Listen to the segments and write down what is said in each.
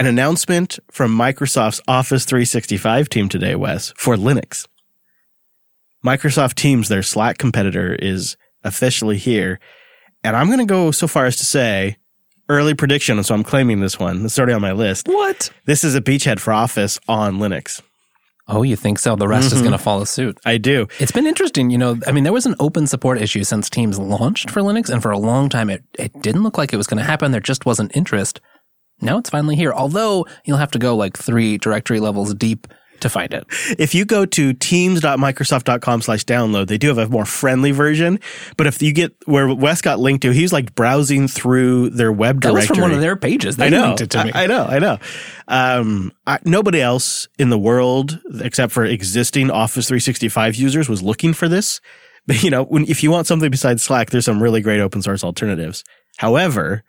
an announcement from Microsoft's Office 365 team today, Wes, for Linux. Microsoft Teams, their Slack competitor, is officially here. And I'm going to go so far as to say early prediction. So I'm claiming this one. It's already on my list. What? This is a beachhead for Office on Linux. Oh, you think so? The rest mm-hmm. is going to follow suit. I do. It's been interesting. You know, I mean, there was an open support issue since Teams launched for Linux, and for a long time, it, it didn't look like it was going to happen. There just wasn't interest. Now it's finally here, although you'll have to go like three directory levels deep to find it. If you go to teams.microsoft.com slash download, they do have a more friendly version. But if you get where Wes got linked to, he's like browsing through their web directory. That was from one of their pages. They I know, linked it to me. I, I know, I know. Um, I, nobody else in the world, except for existing Office 365 users, was looking for this. But, you know, when, if you want something besides Slack, there's some really great open source alternatives. However,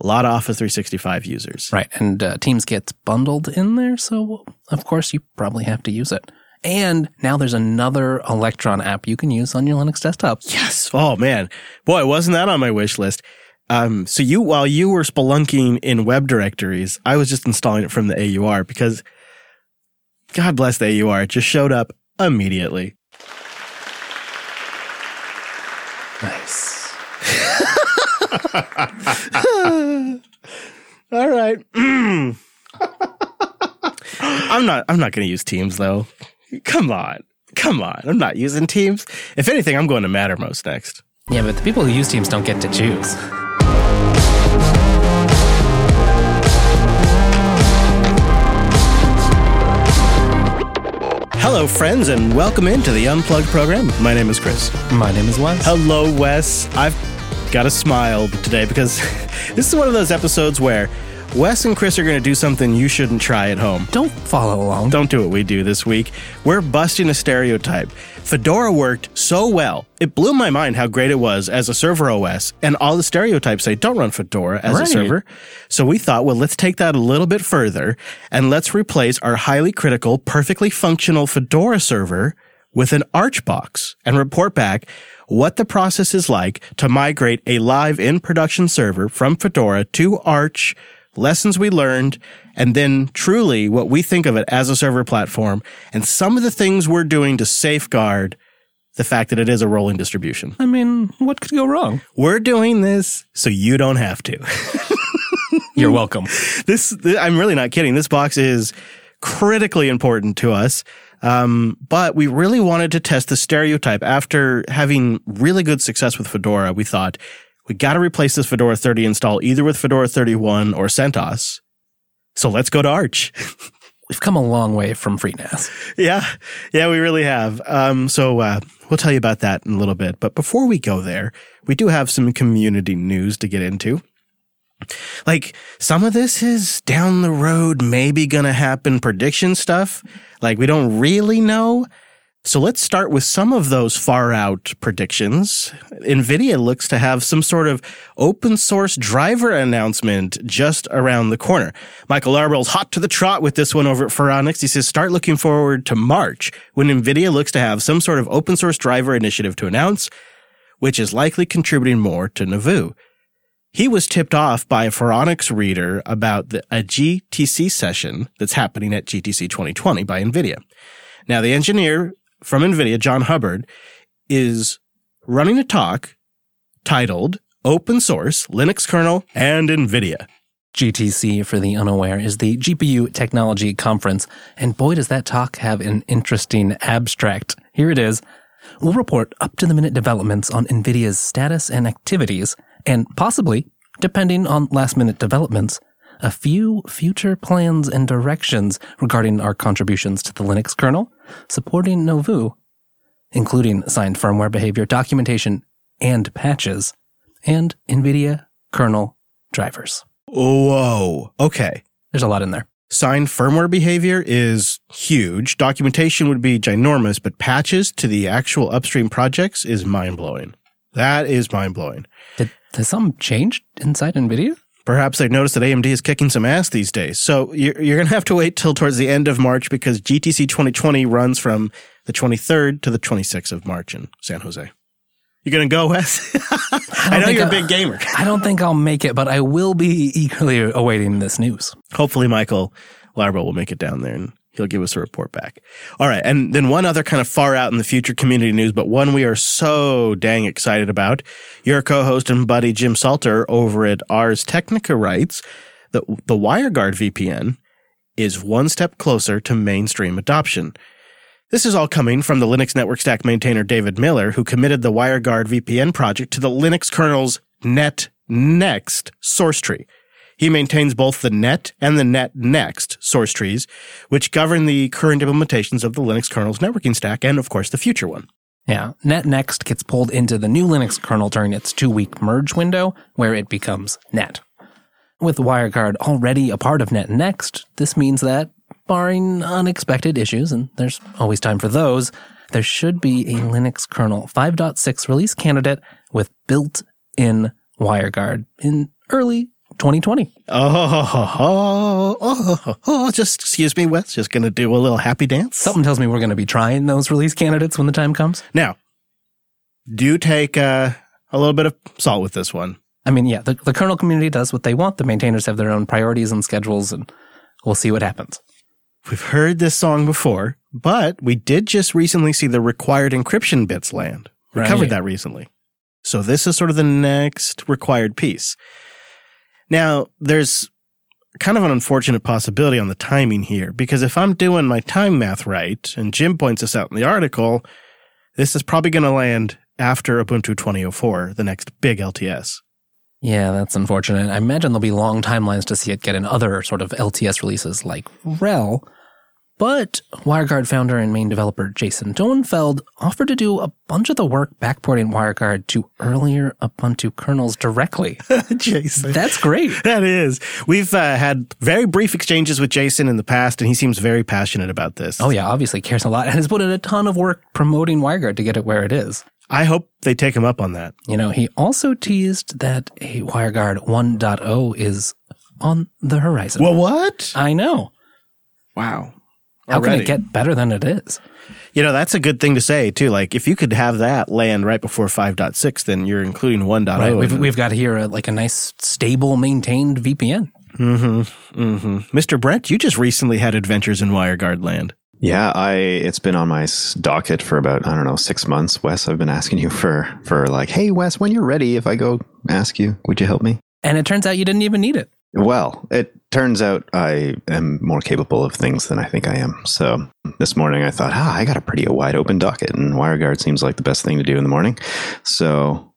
a lot of Office 365 users. Right. And uh, Teams gets bundled in there. So, of course, you probably have to use it. And now there's another Electron app you can use on your Linux desktop. Yes. Oh, man. Boy, wasn't that on my wish list. Um, so you, while you were spelunking in web directories, I was just installing it from the AUR because God bless the AUR. It just showed up immediately. Nice. All right. Mm. I'm not I'm not going to use Teams though. Come on. Come on. I'm not using Teams. If anything, I'm going to Mattermost next. Yeah, but the people who use Teams don't get to choose. Hello, friends, and welcome into the Unplugged program. My name is Chris. My name is Wes. Hello, Wes. I've got a smile today because this is one of those episodes where Wes and Chris are going to do something you shouldn't try at home. Don't follow along. Don't do what we do this week. We're busting a stereotype. Fedora worked so well. It blew my mind how great it was as a server OS, and all the stereotypes say don't run Fedora as right. a server. So we thought, well, let's take that a little bit further and let's replace our highly critical, perfectly functional Fedora server with an Arch box and report back what the process is like to migrate a live in production server from Fedora to Arch, lessons we learned, and then truly what we think of it as a server platform and some of the things we're doing to safeguard the fact that it is a rolling distribution. I mean, what could go wrong? We're doing this so you don't have to. You're welcome. This, I'm really not kidding. This box is critically important to us. Um, but we really wanted to test the stereotype. After having really good success with Fedora, we thought we got to replace this Fedora 30 install either with Fedora 31 or CentOS. So let's go to Arch. We've come a long way from FreeNAS. Yeah, yeah, we really have. Um, so uh, we'll tell you about that in a little bit. But before we go there, we do have some community news to get into. Like some of this is down the road, maybe gonna happen prediction stuff. Like we don't really know. So let's start with some of those far out predictions. NVIDIA looks to have some sort of open source driver announcement just around the corner. Michael Larabel's hot to the trot with this one over at Phoronix. He says, start looking forward to March when NVIDIA looks to have some sort of open source driver initiative to announce, which is likely contributing more to Nouveau. He was tipped off by a Phoronix reader about the, a GTC session that's happening at GTC 2020 by NVIDIA. Now, the engineer from NVIDIA, John Hubbard, is running a talk titled Open Source, Linux Kernel, and NVIDIA. GTC, for the unaware, is the GPU Technology Conference, and boy, does that talk have an interesting abstract. Here it is. We'll report up to the minute developments on NVIDIA's status and activities and possibly, depending on last minute developments, a few future plans and directions regarding our contributions to the Linux kernel, supporting Nouveau, including signed firmware behavior documentation and patches, and NVIDIA kernel drivers. Whoa. Okay. There's a lot in there. Signed firmware behavior is huge. Documentation would be ginormous, but patches to the actual upstream projects is mind blowing. That is mind blowing. Did, has something changed inside NVIDIA? Perhaps they've noticed that AMD is kicking some ass these days. So you're, you're going to have to wait till towards the end of March because GTC 2020 runs from the 23rd to the 26th of March in San Jose. You're gonna go, Wes? I, know you're a I- big gamer. I don't think I'll make it, but I will be eagerly awaiting this news. Hopefully, Michael Larabel will make it down there and he'll give us a report back. All right. And then one other kind of far out in the future community news, but one we are so dang excited about. Your co-host and buddy Jim Salter over at Ars Technica writes that the WireGuard VPN is one step closer to mainstream adoption. This is all coming from the Linux network stack maintainer David Miller, who committed the WireGuard VPN project to the Linux kernel's net next source tree. He maintains both the net and the net next source trees, which govern the current implementations of the Linux kernel's networking stack and, of course, the future one. Yeah, NetNext gets pulled into the new Linux kernel during its two week merge window, where it becomes net. With WireGuard already a part of NetNext, this means that, barring unexpected issues, and there's always time for those, there should be a Linux kernel 5.6 release candidate with built in WireGuard in early 2020. Oh, oh, oh, oh, just excuse me, Wes. Just going to do a little happy dance. Something tells me we're going to be trying those release candidates when the time comes. Now, do take uh, a little bit of salt with this one. I mean, yeah, the, the kernel community does what they want. The maintainers have their own priorities and schedules, and we'll see what happens. We've heard this song before, but we did just recently see the required encryption bits land. We Right. covered that recently. So this is sort of the next required piece. Now, there's kind of an unfortunate possibility on the timing here because if I'm doing my time math right, and Jim points this out in the article, this is probably going to land after Ubuntu 2004, the next big LTS. Yeah, that's unfortunate. I imagine there'll be long timelines to see it get in other sort of LTS releases like RHEL. But WireGuard founder and main developer Jason Donenfeld offered to do a bunch of the work backporting WireGuard to earlier Ubuntu kernels directly. Jason. That's great. That is. We've uh, had very brief exchanges with Jason in the past, and he seems very passionate about this. Oh yeah, obviously cares a lot and has put in a ton of work promoting WireGuard to get it where it is. I hope they take him up on that. You know, he also teased that a WireGuard 1.0 is on the horizon. Well, what? I know. Wow. How can Already. it get better than it is? You know, that's a good thing to say, too. Like, if you could have that land right before 5.6, then you're including 1.0. Right. We've, we've got here a, like a nice, stable, maintained VPN. Hmm. Hmm. Mr. Brent, you just recently had adventures in WireGuard land. Yeah, I it's been on my docket for about I don't know six months. Wes, I've been asking you for for like, hey Wes, when you're ready, if I go ask you, would you help me? And it turns out you didn't even need it. Well, it turns out I am more capable of things than I think I am. So this morning I thought, ah, I got a pretty wide open docket, and WireGuard seems like the best thing to do in the morning. So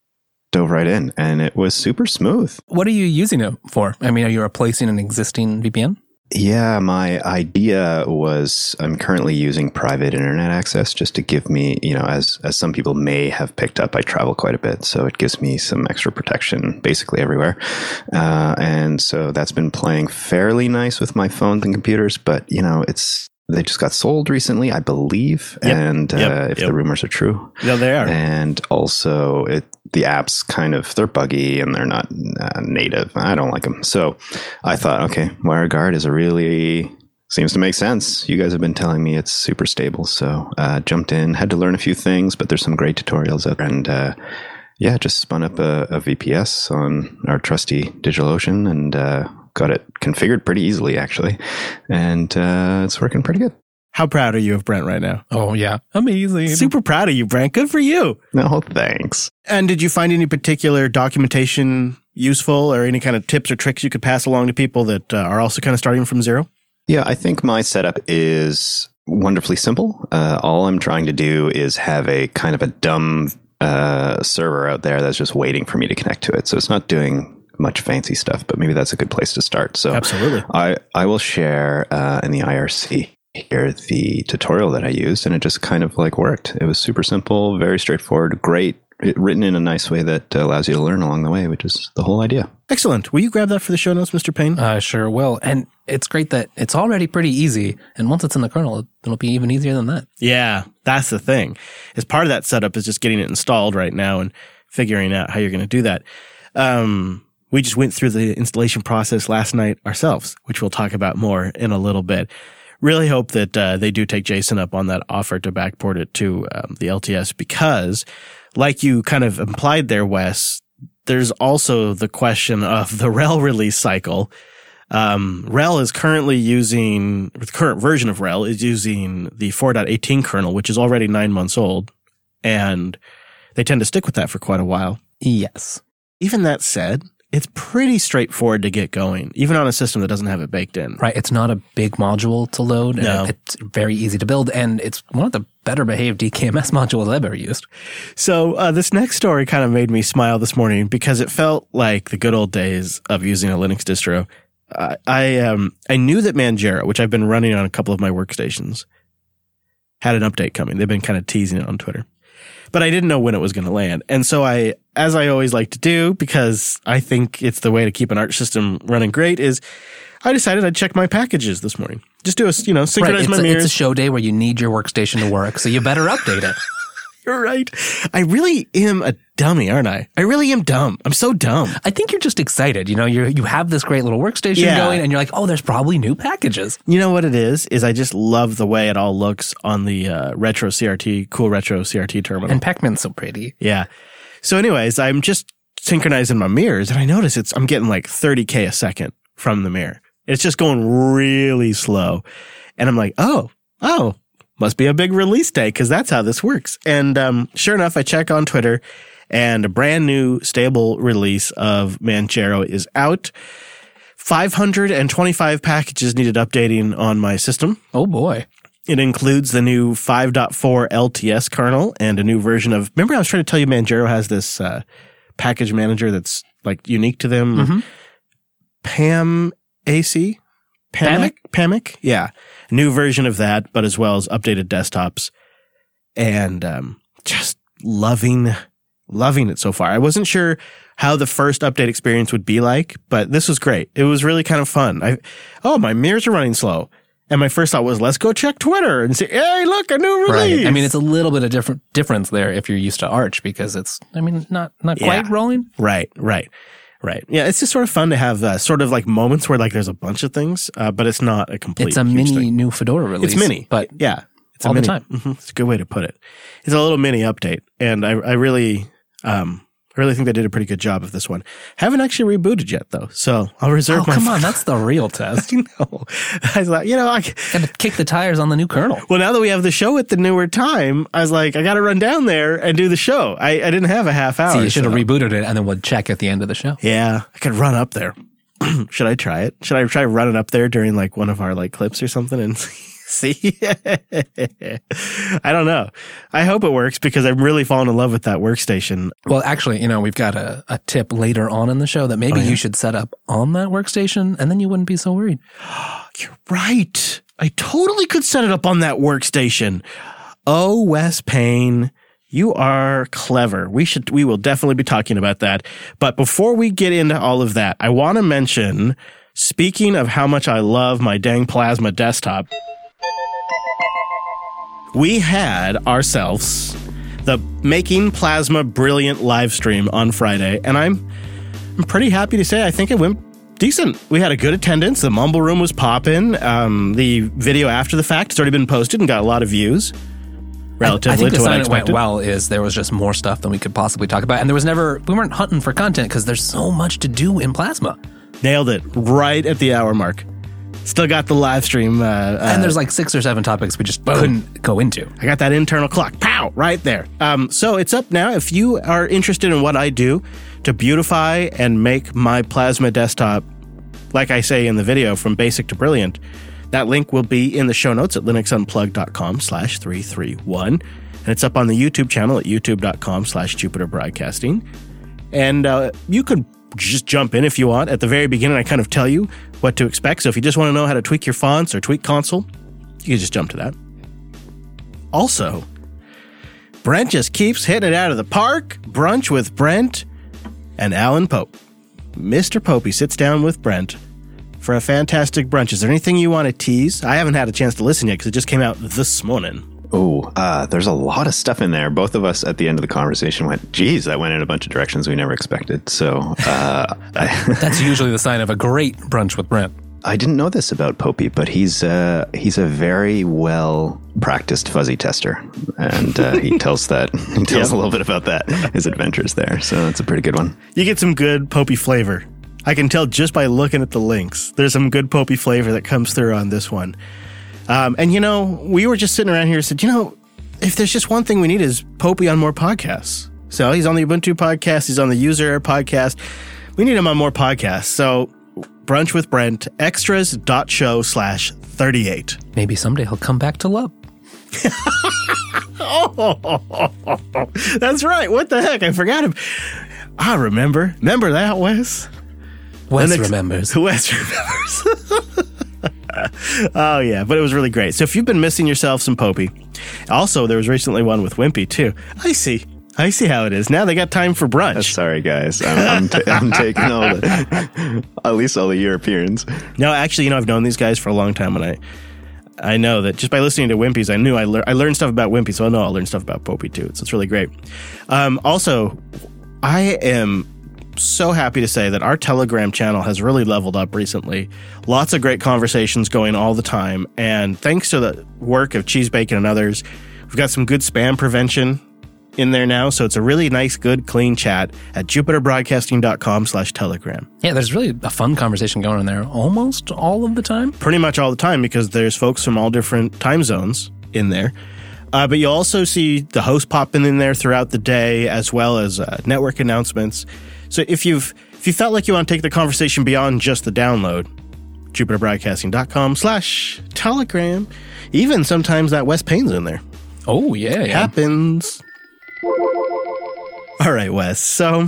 dove right in, and it was super smooth. What are you using it for? I mean, are you replacing an existing VPN? Yeah, my idea was I'm currently using private internet access just to give me, you know, as as some people may have picked up, I travel quite a bit, so it gives me some extra protection basically everywhere. Uh, and so that's been playing fairly nice with my phones and computers, but you know, it's they just got sold recently, I believe, Yep, and uh, yep, if yep. the rumors are true, Yeah, they are. and also it the apps kind of they're buggy and they're not uh, native. I don't like them so i thought okay wireguard is a really seems to make sense. You guys have been telling me it's super stable. So uh, jumped in had to learn a few things but there's some great tutorials out there. And uh, yeah just spun up a, a vps on our trusty digitalocean and uh, got it configured pretty easily actually. And uh, it's working pretty good How proud are you of Brent right now? Oh, yeah. Amazing. Super proud of you, Brent. Good for you. no thanks And did you find any particular documentation useful or any kind of tips or tricks you could pass along to people that uh, are also kind of starting from zero? Yeah, I think my setup is wonderfully simple. Uh, all I'm trying to do is have a kind of a dumb uh, server out there that's just waiting for me to connect to it. So it's not doing much fancy stuff, but maybe that's a good place to start. So Absolutely. I, I will share uh, in the IRC here the tutorial that I used, and it just kind of like worked. It was super simple, very straightforward, great, it, written in a nice way that allows you to learn along the way, which is the whole idea. Excellent. Will you grab that for the show notes, Mr. Payne? I sure will. And it's great that it's already pretty easy. And once it's in the kernel, it'll be even easier than that. Yeah, that's the thing. As part of that setup is just getting it installed right now and figuring out how you're going to do that. Um, we just went through the installation process last night ourselves, which we'll talk about more in a little bit. Really hope that uh, they do take Jason up on that offer to backport it to um, the LTS because, like you kind of implied there, Wes, there's also the question of the RHEL release cycle. Um, RHEL is currently using, the current version of RHEL is using the 4.18 kernel, which is already nine months old. And they tend to stick with that for quite a while. Yes. Even that said, it's pretty straightforward to get going, even on a system that doesn't have it baked in. Right. It's not a big module to load. and No. It's very easy to build. And it's one of the better behaved DKMS modules I've ever used. So uh, this next story kind of made me smile this morning because it felt like the good old days of using a Linux distro. I I, um, I knew that Manjaro, which I've been running on a couple of my workstations, had an update coming. They've been kind of teasing it on Twitter, but I didn't know when it was going to land. And so I, as I always like to do, because I think it's the way to keep an Arch system running great, is I decided I'd check my packages this morning. Just do a you know synchronize It's my a, it's a show day where you need your workstation to work. So you better update it. You're right. I really am a dummy, aren't I? I really am dumb. I'm so dumb. I think you're just excited. You know, you you have this great little workstation Yeah. going and you're like, oh, there's probably new packages. You know what it is? Is I just love the way it all looks on the uh, retro CRT, cool retro CRT terminal. And Pac-Man's so pretty. yeah. So, anyways, I'm just synchronizing my mirrors, and I notice it's I'm getting like 30k a second from the mirror. It's just going really slow, and I'm like, oh, oh, must be a big release day because that's how this works. And um, sure enough, I check on Twitter, and a brand new stable release of Manjaro is out. 525 packages needed updating on my system. Oh boy. It includes the new 5.4 LTS kernel and a new version of. Remember, I was trying to tell you Manjaro has this uh, package manager that's like unique to them. Mhm. Pam AC? Pamac? Pamac? Yeah. New version of that, but as well as updated desktops. And um, just loving, loving it so far. I wasn't sure how the first update experience would be like, but this was great. It was really kind of fun. I, oh, my mirrors are running slow. And my first thought was, let's go check Twitter and see, hey, look, a new release. Right. I mean, it's a little bit of different difference there if you're used to Arch because it's, I mean, not not quite Yeah. rolling. Right, right, right. Yeah, it's just sort of fun to have uh, sort of like moments where like there's a bunch of things, uh, but it's not a complete. It's a mini thing. new Fedora release. It's mini, but yeah, it's a all the time. Mhm. It's a good way to put it. It's a little mini update, and I, I really, um, I really think they did a pretty good job of this one. Haven't actually rebooted yet though, so I'll reserve oh my. come on, that's the real test. I know. I thought, you know, I, Got to kick the tires on the new kernel. well, now that we have the show at the newer time, I was like, I got to run down there and do the show. I, I didn't have a half hour. See, you should have so- rebooted it and then would check at the end of the show. Yeah, I could run up there. Should I try it? Should I try running up there during like one of our like clips or something and see? I don't know. I hope it works because I'm really falling in love with that workstation. Well, actually, you know, we've got a, a tip later on in the show that maybe Oh, yeah? you should set up on that workstation and then you wouldn't be so worried. You're right. I totally could set it up on that workstation. Oh, Wes Payne, you are clever. We should, we will definitely be talking about that. But before we get into all of that, I want to mention, speaking of how much I love my dang plasma desktop, we had ourselves the Making Plasma Brilliant live stream on Friday, and I'm I'm pretty happy to say I think it went decent. We had a good attendance. The mumble room was popping. Um, the video after the fact has already been posted and got a lot of views. Relatively I think the to what I sign it went expected. well is there was just more stuff than we could possibly talk about. And there was never, we weren't hunting for content because there's so much to do in Plasma. Nailed it right at the hour mark. Still got the live stream. Uh, uh, And there's like six or seven topics we just couldn't go into. I got that internal clock. Pow! Right there. Um, so it's up now. If you are interested in what I do to beautify and make my plasma desktop, like I say in the video, from basic to brilliant, that link will be in the show notes at linuxunplugged.com slash 331. And it's up on the YouTube channel at youtube.com slash Jupiter Broadcasting. And uh, you could just jump in if you want. At the very beginning, I kind of tell you what to expect. So if you just want to know how to tweak your fonts or tweak console, you can just jump to that. Also, Brent just keeps hitting it out of the park. Brunch with Brent and Alan Pope. Mr. Popey sits down with Brent for a fantastic brunch. Is there anything you want to tease? I haven't had a chance to listen yet because it just came out this morning. Oh, uh, there's a lot of stuff in there. Both of us at the end of the conversation went, geez, that went in a bunch of directions we never expected. So, uh, That's usually the sign of a great brunch with Brent. I didn't know this about Popey, but he's uh, he's a very well practiced fuzzy tester, and uh, he tells that he tells Yeah. a little bit about that his adventures there. So it's a pretty good one. You get some good Popey flavor. I can tell just by looking at the links. There's some good Popey flavor that comes through on this one. Um, and you know, we were just sitting around here and said, you know, if there's just one thing we need is Popey on more podcasts. So he's on the Ubuntu podcast, he's on the User podcast. We need him on more podcasts. So Brunch with Brent, extras.show slash 38. Maybe someday he'll come back to love. oh, That's right. What the heck? I forgot him. I remember. Remember that, Wes? Wes next- remembers. Wes remembers. oh yeah, but it was really great. So if you've been missing yourself some Popey, also there was recently one with Wimpy too. I see. I see how it is. Now they got time for brunch. Sorry, guys, I'm, I'm, ta- I'm taking all the at least all the Europeans. No, actually, you know I've known these guys for a long time, and I I know that just by listening to Wimpy's, I knew I, lear- I learned stuff about Wimpy, so I know I'll learn stuff about Popey too. So it's really great. Um, also, I am so happy to say that our Telegram channel has really leveled up recently. Lots of great conversations going all the time, and thanks to the work of Cheese Bacon and others, we've got some good spam prevention in there now. So it's a really nice, good, clean chat at jupiterbroadcasting.com slash telegram. Yeah, there's really a fun conversation going on there almost all of the time. pretty much all the time because there's folks from all different time zones in there. Uh, but you also see the host popping in there throughout the day, as well as uh, network announcements. So if you've if you felt like you want to take the conversation beyond just the download, jupiterbroadcasting.com slash telegram. Even sometimes that Wes Payne's in there. Oh, yeah. yeah. Happens. All right, Wes. So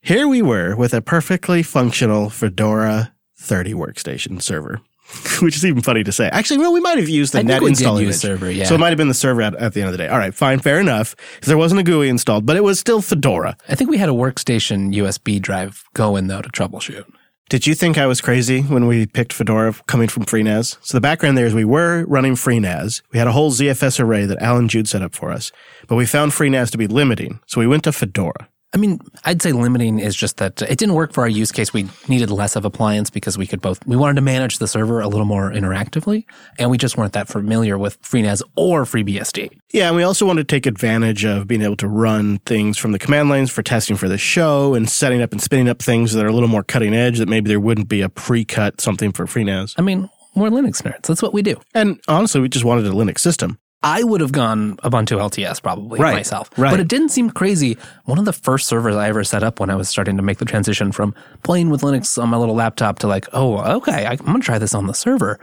here we were with a perfectly functional Fedora 30 workstation server, which is even funny to say. Actually, well, we might have used the I net install image. server, yeah. So it might have been the server at, at the end of the day. All right, fine, fair enough. 'Cause There wasn't a GUI installed, but it was still Fedora. I think we had a workstation USB drive going, though, to troubleshoot. Did you think I was crazy when we picked Fedora coming from FreeNAS? So the background there is we were running FreeNAS. We had a whole ZFS array that Alan Jude set up for us, but we found FreeNAS to be limiting. So we went to Fedora. I mean, I'd say limiting is just that it didn't work for our use case. We needed less of appliance because we could both, we wanted to manage the server a little more interactively, and we just weren't that familiar with FreeNAS or FreeBSD. Yeah, and we also want to take advantage of being able to run things from the command lines for testing for the show and setting up and spinning up things that are a little more cutting edge that maybe there wouldn't be a pre-cut something for FreeNAS. I mean, we're Linux nerds. That's what we do. And honestly, we just wanted a Linux system. I would have gone Ubuntu LTS probably Right, myself. right. But it didn't seem crazy. One of the first servers I ever set up when I was starting to make the transition from playing with Linux on my little laptop to like, oh, okay, I'm going to try this on the server.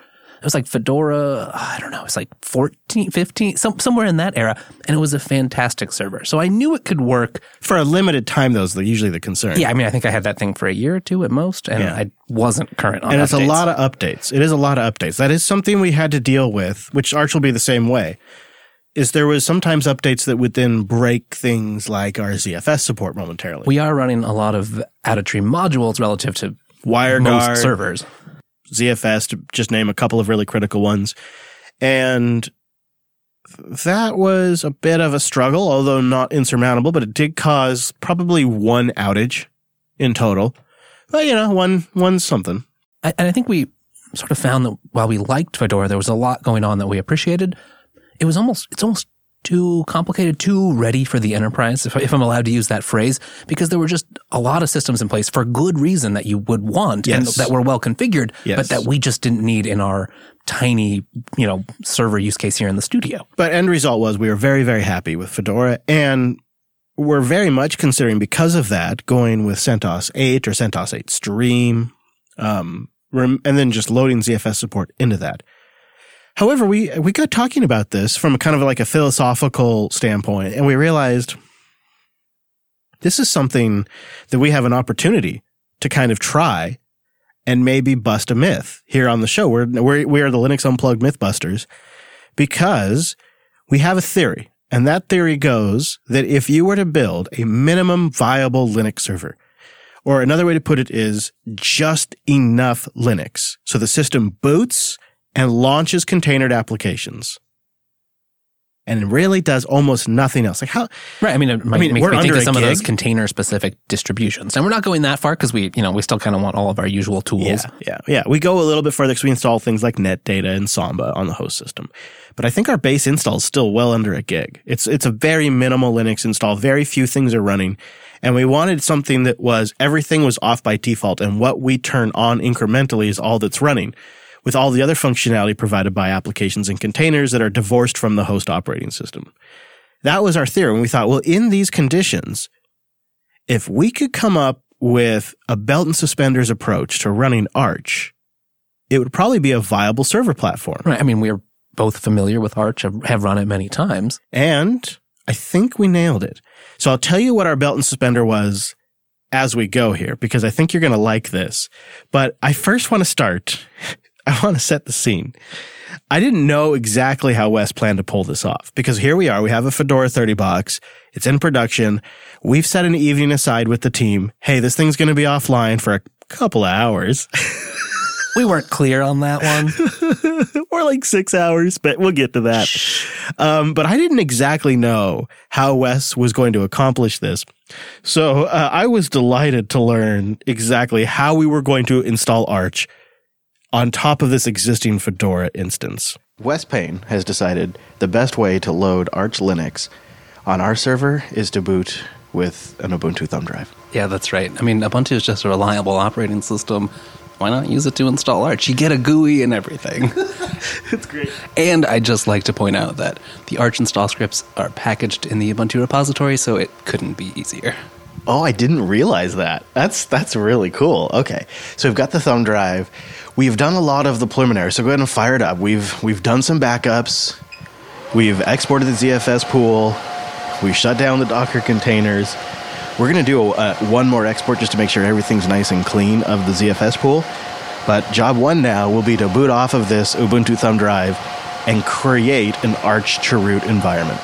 It was like Fedora, I don't know, it was like 14, 15, some, somewhere in that era. And it was a fantastic server. So I knew it could work. For a limited time, though, is the- usually the concern. Yeah, I mean, I think I had that thing for a year or two at most, and Yeah. I wasn't current on and it's a updates. lot of updates. It is a lot of updates. That is something we had to deal with, which Arch will be the same way. Is there was sometimes updates that would then break things like our ZFS support momentarily. We are running a lot of out of tree modules relative to WireGuard, most servers. ZFS to just name a couple of really critical ones. And that was a bit of a struggle, although not insurmountable, but it did cause probably one outage in total. But you know, one one something. I, and I think we sort of found that while we liked Fedora, there was a lot going on that we appreciated. It was almost, it's almost too complicated, too ready for the enterprise, if, if I'm allowed to use that phrase, because there were just a lot of systems in place for good reason that you would want and that were well configured, Yes. but that we just didn't need in our tiny, you know, server use case here in the studio. But end result was we were very, very happy with Fedora and we're very much considering because of that going with CentOS 8 or CentOS 8 Stream, um, and then just loading ZFS support into that. However, we, we got talking about this from a kind of like a philosophical standpoint and we realized this is something that we have an opportunity to kind of try and maybe bust a myth here on the show. We're, we're, we are the Linux Unplugged Mythbusters because we have a theory. And that theory goes that if you were to build a minimum viable Linux server, or another way to put it is just enough Linux, so the system boots and launches containered applications. and it really does almost nothing else. Like how Right. I mean, it might mean, make we're me think of some of those container specific distributions. And we're not going that far because we, you know, we still kind of want all of our usual tools. Yeah, yeah, yeah. We go a little bit further because we install things like NetData and Samba on the host system. But I think our base install is still well under a gig. It's it's a very minimal Linux install. Very few things are running, and we wanted something that was everything was off by default, and what we turn on incrementally is all that's running, with all the other functionality provided by applications and containers that are divorced from the host operating system. That was our theory, and we thought, well, in these conditions, if we could come up with a belt and suspenders approach to running Arch, it would probably be a viable server platform. Right. I mean, we're both familiar with Arch, have run it many times. And I think we nailed it. So I'll tell you what our belt and suspender was as we go here, because I think you're going to like this. But I first want to start, I want to set the scene. I didn't know exactly how Wes planned to pull this off because here we are. We have a Fedora 30 box. It's in production. We've set an evening aside with the team. Hey, this thing's going to be offline for a couple of hours We weren't clear on that one. or like six hours, but we'll get to that. Um, but I didn't exactly know how Wes was going to accomplish this. So uh, I was delighted to learn exactly how we were going to install Arch on top of this existing Fedora instance. Wes Payne has decided the best way to load Arch Linux on our server is to boot with an Ubuntu thumb drive. yeah, that's right. I mean, Ubuntu is just a reliable operating system. Why not use it to install Arch? You get a GUI and everything. It's great. and I'd just like to point out that the Arch install scripts are packaged in the Ubuntu repository, so it couldn't be easier. Oh, I didn't realize that. That's that's really cool. Okay, so we've got the thumb drive. We've done a lot of the preliminary, so go ahead and fire it up. We've we've done some backups. We've exported the ZFS pool. We shut down the Docker containers. We're gonna do a, one more export just to make sure everything's nice and clean of the ZFS pool. But job one now will be to boot off of this Ubuntu thumb drive and create an Arch Chroot environment.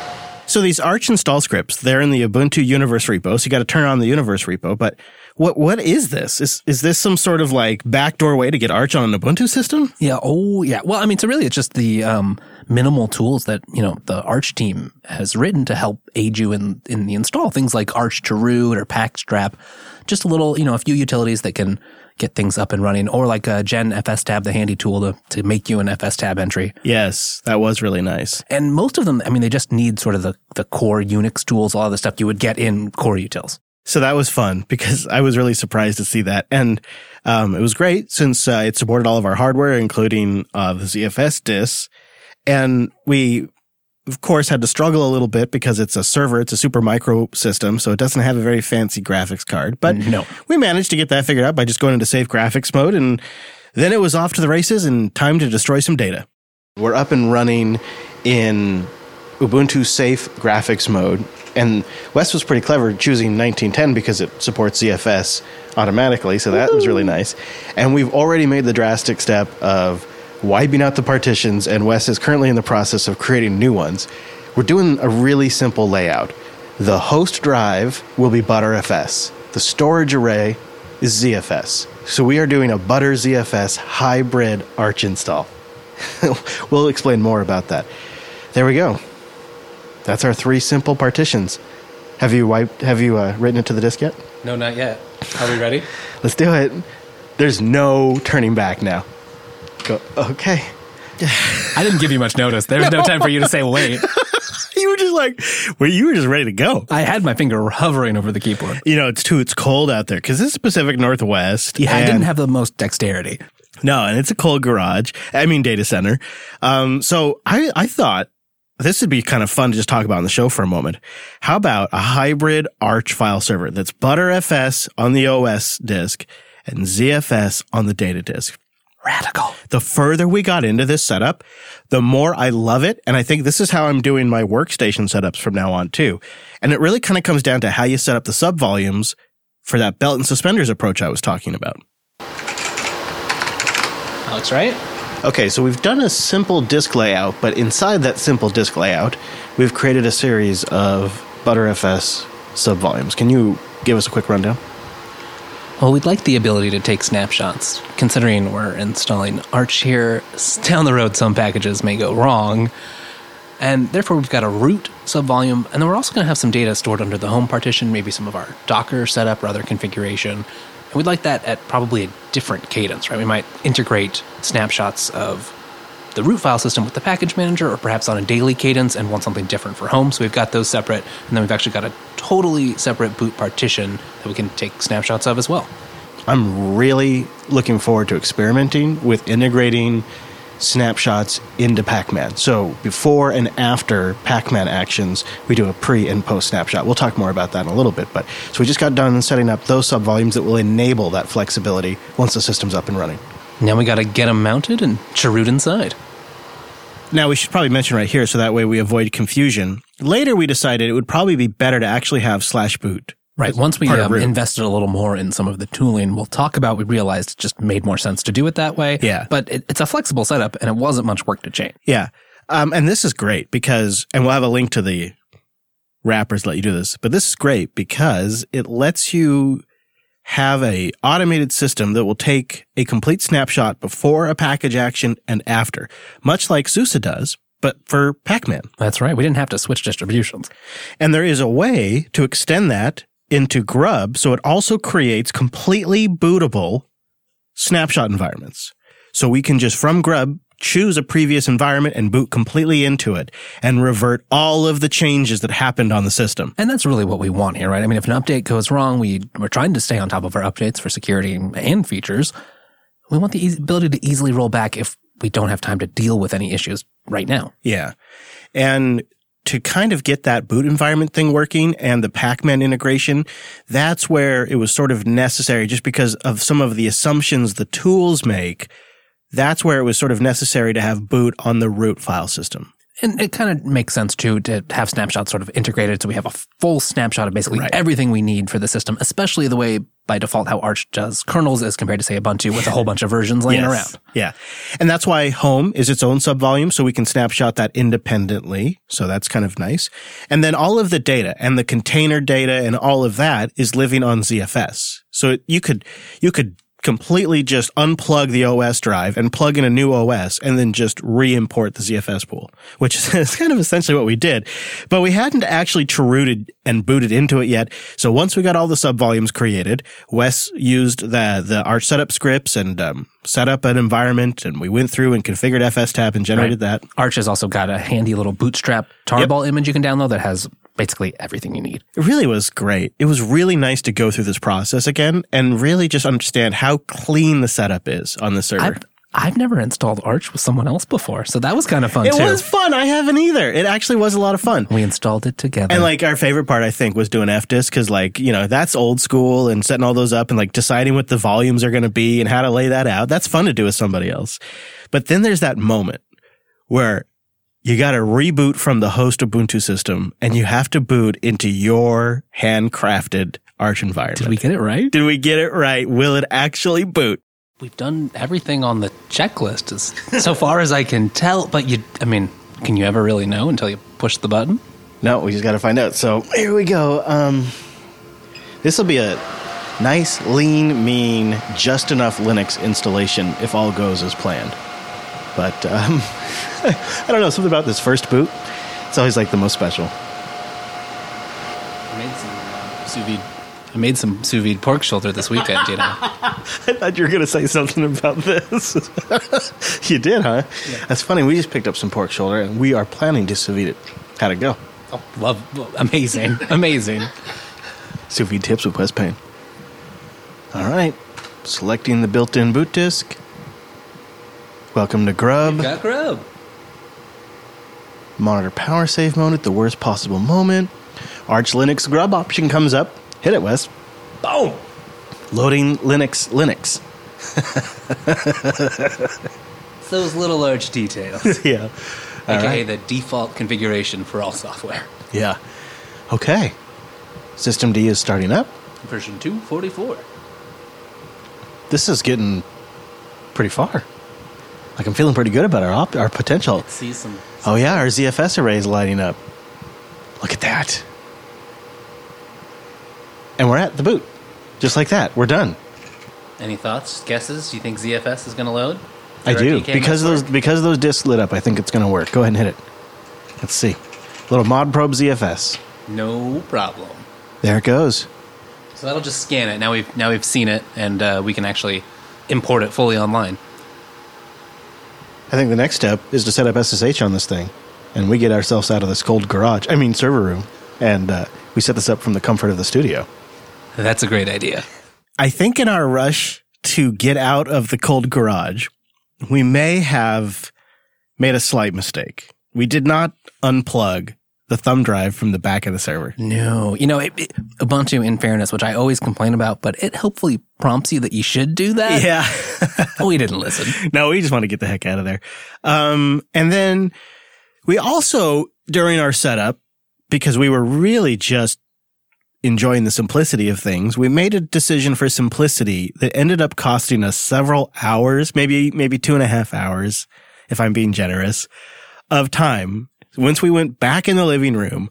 So these Arch install scripts, they're in the Ubuntu Universe repo. So you got to turn on the Universe repo. But what what is this? Is is this some sort of like backdoor way to get Arch on an Ubuntu system? Yeah. Oh, yeah. Well, I mean, so really, it's just the um, minimal tools that you know the Arch team has written to help aid you in in the install. Things like Arch to root or pacstrap. Just a little, you know, a few utilities that can get things up and running, or like a genfstab, the handy tool to to make you an FS tab entry. Yes, that was really nice. And most of them, I mean, they just need sort of the the core Unix tools, all the stuff you would get in core utils. So that was fun because I was really surprised to see that. And um, it was great since uh, it supported all of our hardware, including uh, the ZFS disks. And we, of course, had to struggle a little bit because it's a server, it's a Supermicro system, so it doesn't have a very fancy graphics card. But No. we managed to get that figured out by just going into safe graphics mode. And then it was off to the races and time to destroy some data. We're up and running in Ubuntu safe graphics mode. And Wes was pretty clever choosing 1910 because it supports ZFS automatically. So that was really nice. And we've already made the drastic step of wiping out the partitions. And Wes is currently in the process of creating new ones. We're doing a really simple layout. The host drive will be ButterFS, the storage array is ZFS. So we are doing a Butter ZFS hybrid Arch install. we'll explain more about that. There we go. That's our three simple partitions. Have you wiped? Have you uh, written it to the disk yet? No, not yet. Are we ready? Let's do it. There's no turning back now. Go. Okay. I didn't give you much notice. There was no time for you to say wait. You were just like, well, you were just ready to go. I had my finger hovering over the keyboard. You know, it's too, it's cold out there because this is Pacific Northwest. Yeah, I didn't have the most dexterity. No, and it's a cold garage. I mean, data center. Um, so I, I thought this would be kind of fun to just talk about on the show for a moment. How about a hybrid Arch file server that's ButterFS on the OS disk and ZFS on the data disk? Radical. The further we got into this setup, the more I love it. And I think this is how I'm doing my workstation setups from now on too. And it really kind of comes down to how you set up the sub volumes for that belt and suspenders approach I was talking about. Alex, right? Okay, so we've done a simple disk layout, but inside that simple disk layout, we've created a series of ButterFS subvolumes. Can you give us a quick rundown? Well, we'd like the ability to take snapshots. Considering we're installing Arch here, down the road some packages may go wrong. And therefore, we've got a root subvolume, and then we're also going to have some data stored under the home partition, maybe some of our Docker setup or other configuration. And we'd like that at probably a different cadence, right? We might integrate snapshots of the root file system with the package manager, or perhaps on a daily cadence and want something different for home. So we've got those separate, and then we've actually got a totally separate boot partition that we can take snapshots of as well. I'm really looking forward to experimenting with integrating snapshots into Pacman. So before and after Pacman actions, we do a pre and post snapshot. We'll talk more about that in a little bit. But so we just got done setting up those subvolumes that will enable that flexibility once the system's up and running. Now we got to get them mounted and chroot inside. Now we should probably mention right here so that way we avoid confusion. Later we decided it would probably be better to actually have slash boot. Right. Once we um, invested a little more in some of the tooling, we'll talk about. We realized it just made more sense to do it that way. Yeah. But it, it's a flexible setup, and it wasn't much work to change. Yeah. Um, and this is great because, and we'll have a link to the wrappers let you do this, but this is great because it lets you have a automated system that will take a complete snapshot before a package action and after, much like SUSE does, but for Pacman. That's right. We didn't have to switch distributions. And there is a way to extend that into Grub so it also creates completely bootable snapshot environments. So we can just from Grub choose a previous environment and boot completely into it and revert all of the changes that happened on the system. And that's really what we want here, right? I mean, if an update goes wrong, we, we're trying to stay on top of our updates for security and features. We want the ability to easily roll back if we don't have time to deal with any issues right now. Yeah. And to kind of get that boot environment thing working and the Pacman integration, that's where it was sort of necessary just because of some of the assumptions the tools make. That's where it was sort of necessary to have boot on the root file system. And it kind of makes sense too to have snapshots sort of integrated so we have a full snapshot of basically Right. everything we need for the system, especially the way by default how Arch does kernels as compared to say Ubuntu with a whole bunch of versions laying around. Yeah. And that's why home is its own subvolume. So we can snapshot that independently. So that's kind of nice. And then all of the data and the container data and all of that is living on ZFS. So you could, you could completely just unplug the OS drive and plug in a new OS and then just re-import the ZFS pool, which is kind of essentially what we did. But we hadn't actually chrooted and booted into it yet. So once we got all the subvolumes created, Wes used the, the Arch setup scripts and, um, set up an environment and we went through and configured FSTab and generated that. Arch has also got a handy little bootstrap tarball image you can download that has basically everything you need. It really was great. It was really nice to go through this process again and really just understand how clean the setup is on the server. I've, I've never installed Arch with someone else before, so that was kind of fun it too. was fun. I haven't either. It actually was a lot of fun. we installed it together. And like our favorite part, I think, was doing fdisk because, like, you know, that's old school and setting all those up and like deciding what the volumes are going to be and how to lay that out. That's fun to do with somebody else. But then there's that moment where you got to reboot from the host Ubuntu system and you have to boot into your handcrafted Arch environment. Did we get it right? Did we get it right? Will it actually boot? We've done everything on the checklist as so far as I can tell, but you I mean, can you ever really know until you push the button? No, we just got to find out. So here we go. Um, this will be a nice, lean, mean, just enough Linux installation if all goes as planned. But um, I don't know, something about this first boot. It's always like the most special. I made some uh, sous vide I made some sous vide pork shoulder this weekend, you know. I thought you were going to say something about this. you did, huh? That's funny. We just picked up some pork shoulder and we are planning to sous vide it. How'd it go? Oh, love amazing. Amazing. Sous vide tips with Wes Payne. All right. Selecting the built in boot disk. Welcome to Grub. Got grub. Monitor power save mode at the worst possible moment. Arch Linux Grub option comes up. Hit it, Wes. Boom. Loading Linux Linux. It's those little arch details. yeah. All AKA right. the default configuration for all software. Yeah. Okay. systemd is starting up. Version 244. This is getting pretty far. Like I'm feeling pretty good about our op- our potential. See some Oh yeah, our ZFS array is lighting up. Look at that. And we're at the boot. Just like that. We're done. Any thoughts, guesses? Do you think ZFS is going to load? I do. Because those work? because those discs lit up, I think it's gonna work. Go ahead and hit it. Let's see. Little modprobe ZFS. No problem. There it goes. So that'll just scan it. Now we've now we've seen it, and uh, we can actually import it fully online. I think the next step is to set up SSH on this thing, and we get ourselves out of this cold garage. I mean, server room, and uh, we set this up from the comfort of the studio. That's a great idea. I think in our rush to get out of the cold garage, we may have made a slight mistake. We did not unplug the thumb drive from the back of the server. No, you know, it, it, Ubuntu, in fairness, which I always complain about, but it hopefully prompts you that you should do that. Yeah. we didn't listen. no, we just want to get the heck out of there. Um, and then we also, during our setup, because we were really just enjoying the simplicity of things, we made a decision for simplicity that ended up costing us several hours, maybe, maybe two and a half hours, if I'm being generous, of time. Once we went back in the living room,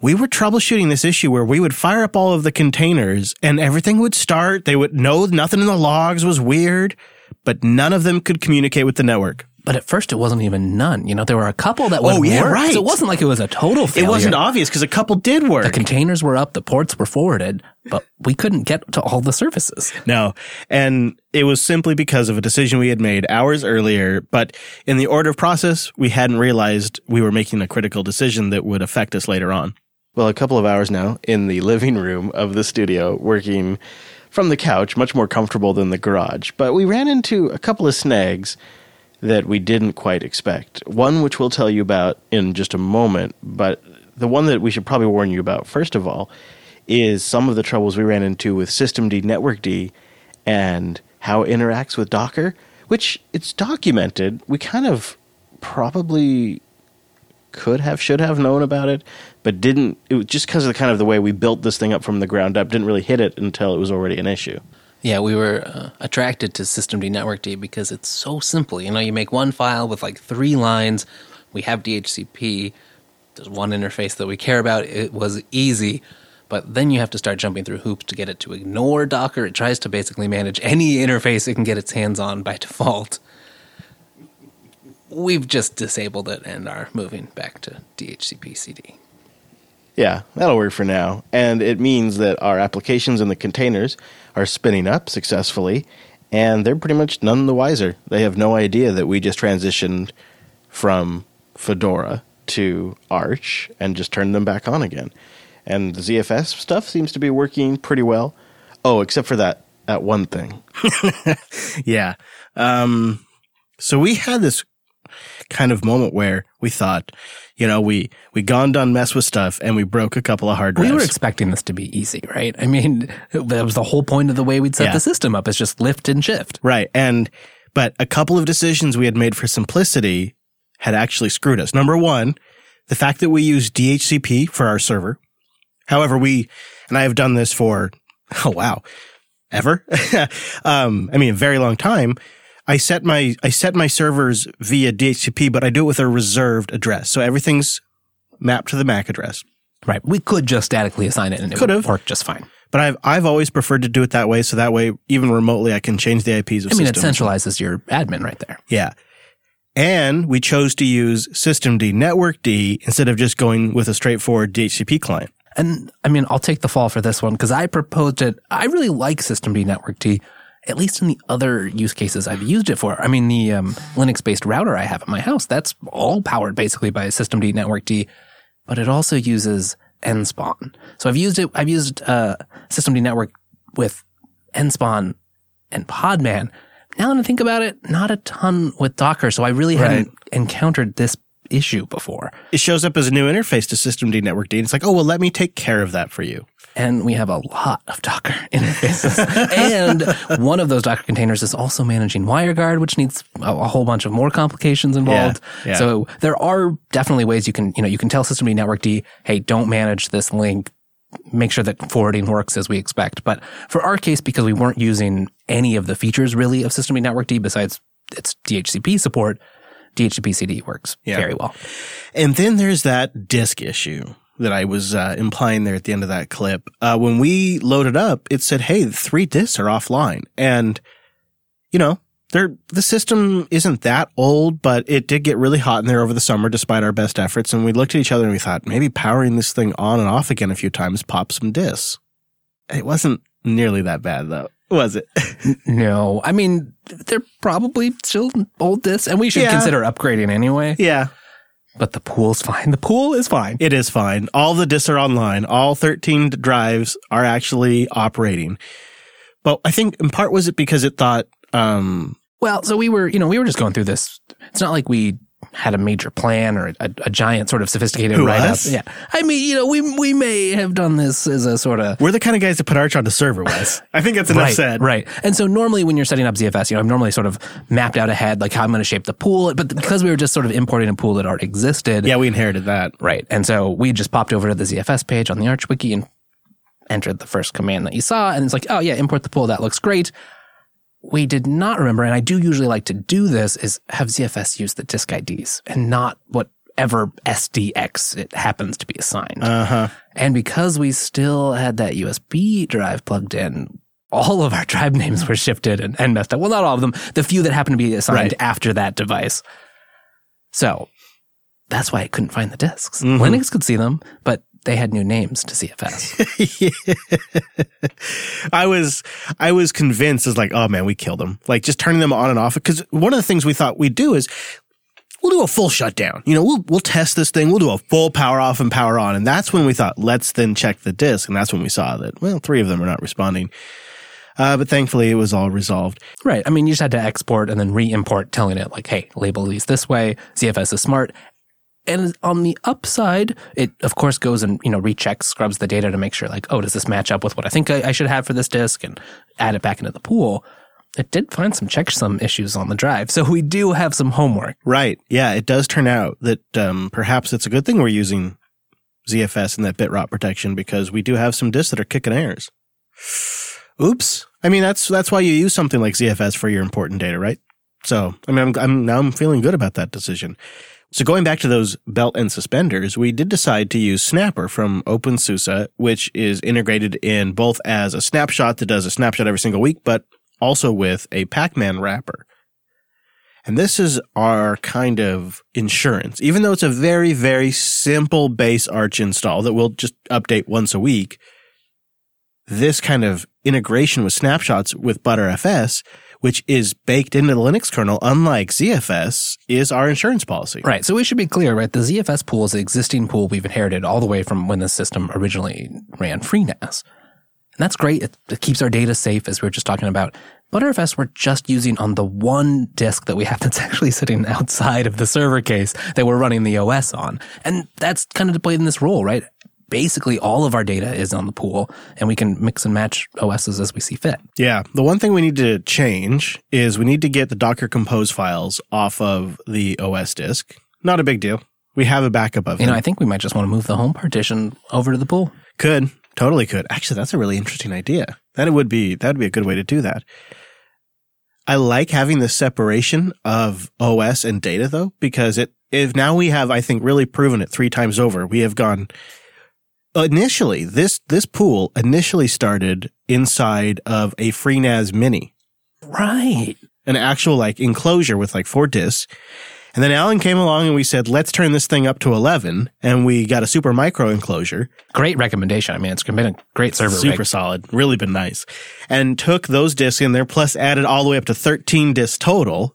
we were troubleshooting this issue where we would fire up all of the containers and everything would start. They would know nothing in the logs was weird, but none of them could communicate with the network. But at first, it wasn't even none. You know, there were a couple that would Oh, yeah, work. right. So it wasn't like it was a total failure. It wasn't obvious because a couple did work. The containers were up, the ports were forwarded, but we couldn't get to all the services. No. And it was simply because of a decision we had made hours earlier. But in the order of process, we hadn't realized we were making a critical decision that would affect us later on. Well, a couple of hours now in the living room of the studio, working from the couch, much more comfortable than the garage. But we ran into a couple of snags that we didn't quite expect. One, which we'll tell you about in just a moment, but the one that we should probably warn you about, first of all, is some of the troubles we ran into with Systemd Network D and how it interacts with Docker, which it's documented. We kind of probably could have, should have known about it, but didn't. It was just because of the kind of the way we built this thing up from the ground up, didn't really hit it until it was already an issue. Yeah, we were uh, attracted to Systemd Network D because it's so simple. You know, you make one file with like three lines. We have DHCP. There's one interface that we care about. It was easy, but then you have to start jumping through hoops to get it to ignore Docker. It tries to basically manage any interface it can get its hands on by default. We've just disabled it and are moving back to dhcpcd. Yeah, that'll work for now. And it means that our applications in the containers are spinning up successfully, and they're pretty much none the wiser. They have no idea that we just transitioned from Fedora to Arch and just turned them back on again. And the ZFS stuff seems to be working pretty well. Oh, except for that that one thing. yeah. Um, so we had this kind of moment where we thought, you know, we we gone done mess with stuff and we broke a couple of hard drives. We were expecting this to be easy, right? I mean, that was the whole point of the way we'd set Yeah. the system up is just lift and shift. right. And but a couple of decisions we had made for simplicity had actually screwed us. Number one, the fact that we use DHCP for our server. However, we and I have done this for oh wow, ever. um, I mean, a very long time. I set my I set my servers via DHCP, but I do it with a reserved address, so everything's mapped to the MAC address. Right. We could just statically assign it and it Could have. worked just fine. But I've I've always preferred to do it that way, so that way even remotely I can change the IPs of I mean, it systems. centralizes your admin right there. Yeah. And we chose to use Systemd Network D instead of just going with a straightforward DHCP client. And I mean, I'll take the fall for this one because I proposed it. I really like Systemd Network D, at least in the other use cases I've used it for. I mean, the um, Linux based router I have at my house, that's all powered basically by systemd, networkd, but it also uses NSpawn. So I've used it, I've used uh, Systemd Network with NSpawn and Podman. Now that I think about it, not a ton with Docker. So I really hadn't encountered this issue before. It shows up as a new interface to Systemd Network D. And it's like, oh well, let me take care of that for you. and we have a lot of Docker interfaces. and one of those Docker containers is also managing WireGuard, which needs a, a whole bunch of more complications involved. Yeah, yeah. So there are definitely ways you can, you know, you can tell Systemd Network D, hey, don't manage this link. Make sure that forwarding works as we expect. But for our case, because we weren't using any of the features really of Systemd Network D besides its DHCP support, dhcpcd works Yeah. very well. And then there's that disk issue that I was uh, implying there at the end of that clip. Uh, when we loaded up, it said, "Hey, the three disks are offline," and you know, They're, the system isn't that old, but it did get really hot in there over the summer despite our best efforts. And we looked at each other and we thought maybe powering this thing on and off again a few times pop some disks. It wasn't nearly that bad though, was it? No, I mean they're probably still old discs, and we should Yeah. consider upgrading anyway. yeah, But the pool's fine. The pool is fine. it is fine. All the disks are online. All 13 drives are actually operating. But I think in part was it because it thought, um, Well, so we were, you know, we were just going through this. It's not like we had a major plan or a, a giant sort of sophisticated Who, write up. us? Yeah, I mean, you know, we we may have done this as a sort of we're the kind of guys that put Arch on the server, Wes. I think that's enough right, said. right. And so normally when you're setting up ZFS, you know, I've normally sort of mapped out ahead like how I'm going to shape the pool. But because we were just sort of importing a pool that already existed, Yeah, we inherited that. Right. And so we just popped over to the ZFS page on the Arch Wiki and entered the first command that you saw. And it's like, oh, yeah, import the pool. That looks great. We did not remember, and I do usually like to do this, is have ZFS use the disk IDs and not whatever SDX it happens to be assigned. Uh huh. and because we still had that USB drive plugged in, all of our drive names were shifted and, and messed up. Well, not all of them, the few that happened to be assigned Right. after that device. So that's why I couldn't find the disks. Mhm. Linux could see them, but they had new names to ZFS. I was I was convinced as like, oh man, we killed them. Like just turning them on and off. Because one of the things we thought we'd do is we'll do a full shutdown. You know, we'll we'll test this thing. We'll do a full power off and power on. And that's when we thought, let's then check the disk. And that's when we saw that well, three of them are not responding. Uh, but thankfully, it was all resolved. right. I mean, you just had to export and then re-import, telling it like, hey, label these this way. ZFS is smart. And on the upside, it of course goes and you know rechecks, scrubs the data to make sure like, oh, does this match up with what I think I, I should have for this disk, and add it back into the pool. It did find some checksum issues on the drive, so we do have some homework. Right. Yeah, it does turn out that um, perhaps it's a good thing we're using ZFS and that bit rot protection because we do have some disks that are kicking errors. Oops. I mean, that's that's why you use something like ZFS for your important data, right? So, I mean, I'm, I'm now I'm feeling good about that decision. So going back to those belt and suspenders, we did decide to use Snapper from OpenSUSE, which is integrated in both as a snapshot that does a snapshot every single week, but also with a Pacman wrapper. And this is our kind of insurance. Even though it's a very, very simple base Arch install that we'll just update once a week, this kind of integration with snapshots with Btrfs, which is baked into the Linux kernel, unlike ZFS, is our insurance policy. Right. So we should be clear, right? The ZFS pool is the existing pool we've inherited all the way from when the system originally ran FreeNAS. And that's great. It, it keeps our data safe, as we were just talking about. Btrfs we're just using on the one disk that we have that's actually sitting outside of the server case that we're running the OS on. And that's kind of played in this role, right? Basically, all of our data is on the pool, and we can mix and match OSs as we see fit. Yeah. The one thing we need to change is we need to get the Docker Compose files off of the OS disk. Not a big deal. We have a backup of it. You know, I think we might just want to move the home partition over to the pool. Could totally could. Actually, that's a really interesting idea. That would be that would be a good way to do that. I like having the separation of OS and data though, because it if now we have I think really proven it three times over. We have gone initially this this pool initially started inside of a FreeNAS Mini, Right. an actual like enclosure with like four disks. And then Allan came along and we said, let's turn this thing up to 11. And we got a Supermicro enclosure. Great recommendation. I mean, it's been a great server. super rig. solid, really been nice. And took those discs in there, plus added all the way up to 13 discs total,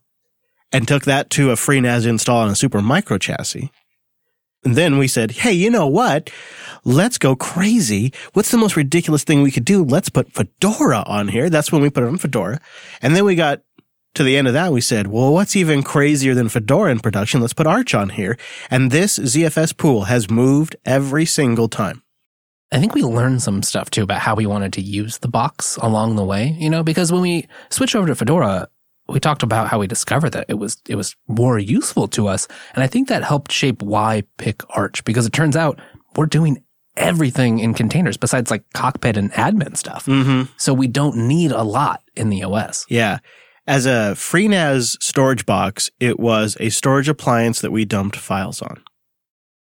and took that to a FreeNAS install on a Supermicro chassis. And then we said, hey, you know what? Let's go crazy. What's the most ridiculous thing we could do? Let's put Fedora on here. That's when we put it on Fedora. And then we got to the end of that. We said, well, what's even crazier than Fedora in production? Let's put Arch on here. And this ZFS pool has moved every single time. I think we learned some stuff too about how we wanted to use the box along the way, you know, because when we switched over to Fedora, we talked about how we discovered that it was it was more useful to us. And I think that helped shape why pick Arch, because it turns out we're doing everything in containers besides like cockpit and admin stuff. Mm-hmm. So we don't need a lot in the OS. Yeah. As a FreeNAS storage box, it was a storage appliance that we dumped files on.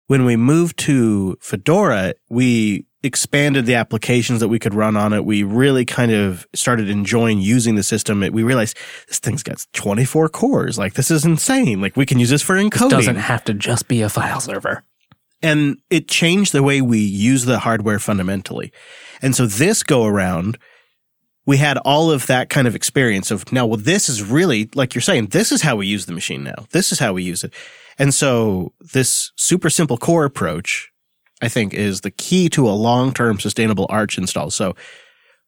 When we moved to Fedora, we expanded the applications that we could run on it. We really kind of started enjoying using the system. It, we realized this thing's got 24 cores. Like this is insane. Like we can use this for encoding. It doesn't have to just be a file server. and it changed the way we use the hardware fundamentally. And so this go around, we had all of that kind of experience of now, well, this is really, like you're saying, this is how we use the machine now. This is how we use it. And so this super simple core approach, I think, is the key to a long-term sustainable Arch install. So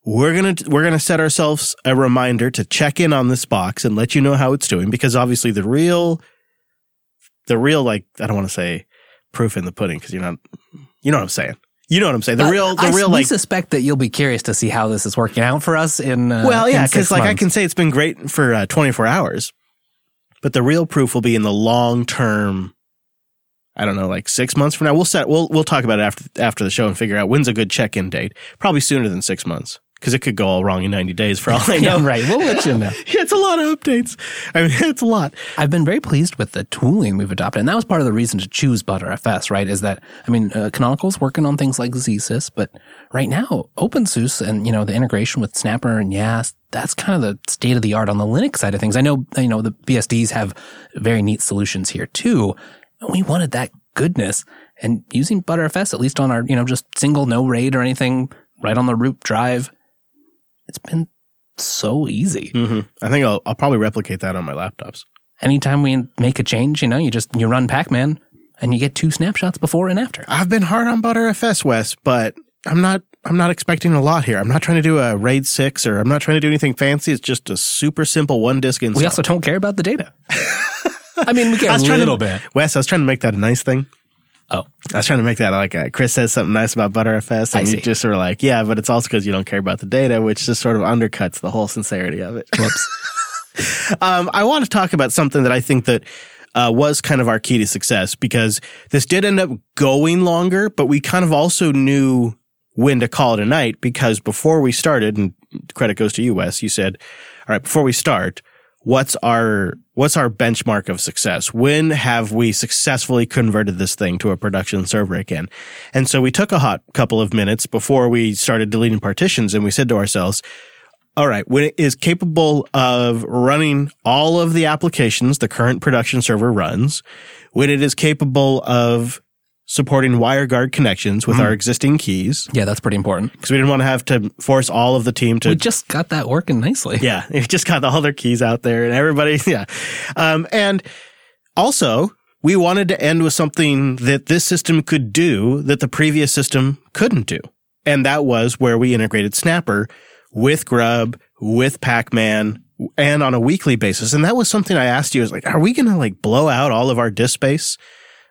we're going to, we're going to set ourselves a reminder to check in on this box and let you know how it's doing because obviously the real, the real, like, I don't want to say proof in the pudding because you're not, you know what I'm saying. You know what I'm saying. The real, the I, real, we like, suspect that you'll be curious to see how this is working out for us in. Uh, Well, yeah, because like I can say it's been great for uh, 24 hours, but the real proof will be in the long term. I don't know, like six months from now. We'll set. We'll we'll talk about it after after the show and figure out when's a good check in date. Probably sooner than six months because it could go all wrong in 90 days for all I know. Yeah, right. We'll let you know. Yeah, it's a lot of updates. I mean, it's a lot. I've been very pleased with the tooling we've adopted, and that was part of the reason to choose Btrfs. Right? Is that I mean, uh, Canonical's working on things like ZSys, but right now, OpenSUSE and you know the integration with Snapper and Yast, that's kind of the state of the art on the Linux side of things. I know you know the BSDs have very neat solutions here too. And we wanted that goodness, and using Btrfs at least on our you know just single no RAID or anything right on the root drive, it's been so easy. hmm I think I'll I'll probably replicate that on my laptops. anytime we make a change, you know, you just you run Pacman and you get two snapshots before and after. I've been hard on Btrfs, Wes, but I'm not. I'm not expecting a lot here. I'm not trying to do a RAID six, or I'm not trying to do anything fancy. It's just a super simple one disk install. We also don't care about the data. I mean, we care I a was trying little to, bit. Wes, I was trying to make that a nice thing. Oh, I was trying to make that like Chris says something nice about Btrfs, and you just were like, yeah, but it's also because you don't care about the data, which just sort of undercuts the whole sincerity of it. whoops. Um, I want to talk about something that I think that uh, was kind of our key to success because this did end up going longer, but we kind of also knew when to call it a night because before we started, and credit goes to you, Wes, you said, all right, before we start, what's our what's our benchmark of success? When have we successfully converted this thing to a production server again? And so we took a hot couple of minutes before we started deleting partitions and we said to ourselves, all right, when it is capable of running all of the applications the current production server runs, when it is capable of supporting WireGuard connections with our existing keys, Yeah, that's pretty important. because we didn't want to have to force all of the team to We just got that working nicely. yeah, it just got all their keys out there and everybody, yeah. Um, and also, we wanted to end with something that this system could do that the previous system couldn't do. And that was where we integrated Snapper with Grub, with Pacman, and on a weekly basis. And that was something I asked you, I was like, are we going to like blow out all of our disk space?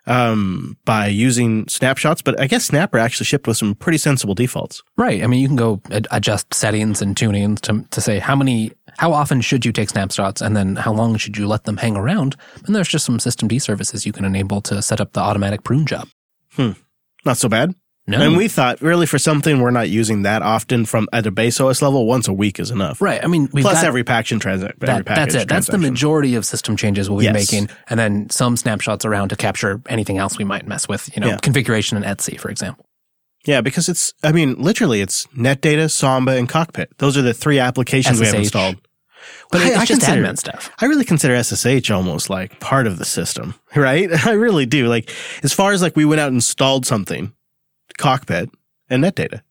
Um, by using snapshots, but I guess Snapper actually shipped with some pretty sensible defaults. Right. I mean, you can go ad- adjust settings and tunings to, to say how many, how often should you take snapshots and then how long should you let them hang around. And there's just some system D services you can enable to set up the automatic prune job. Hmm. Not so bad. No. And we thought really for something we're not using that often from at a base OS level, once a week is enough. right. I mean, Plus every package transaction. that, that's it. That's the majority of system changes we'll be Yes. making. And then some snapshots around to capture anything else we might mess with, you know, Yeah. configuration in Etsy, for example. Yeah, because it's, I mean, literally it's NetData, Samba, and Cockpit. Those are the three applications we have installed. But I- it's I just consider- admin stuff. I really consider SSH almost like part of the system, right? I really do. Like, as far as like we went out and installed something, Cockpit and NetData.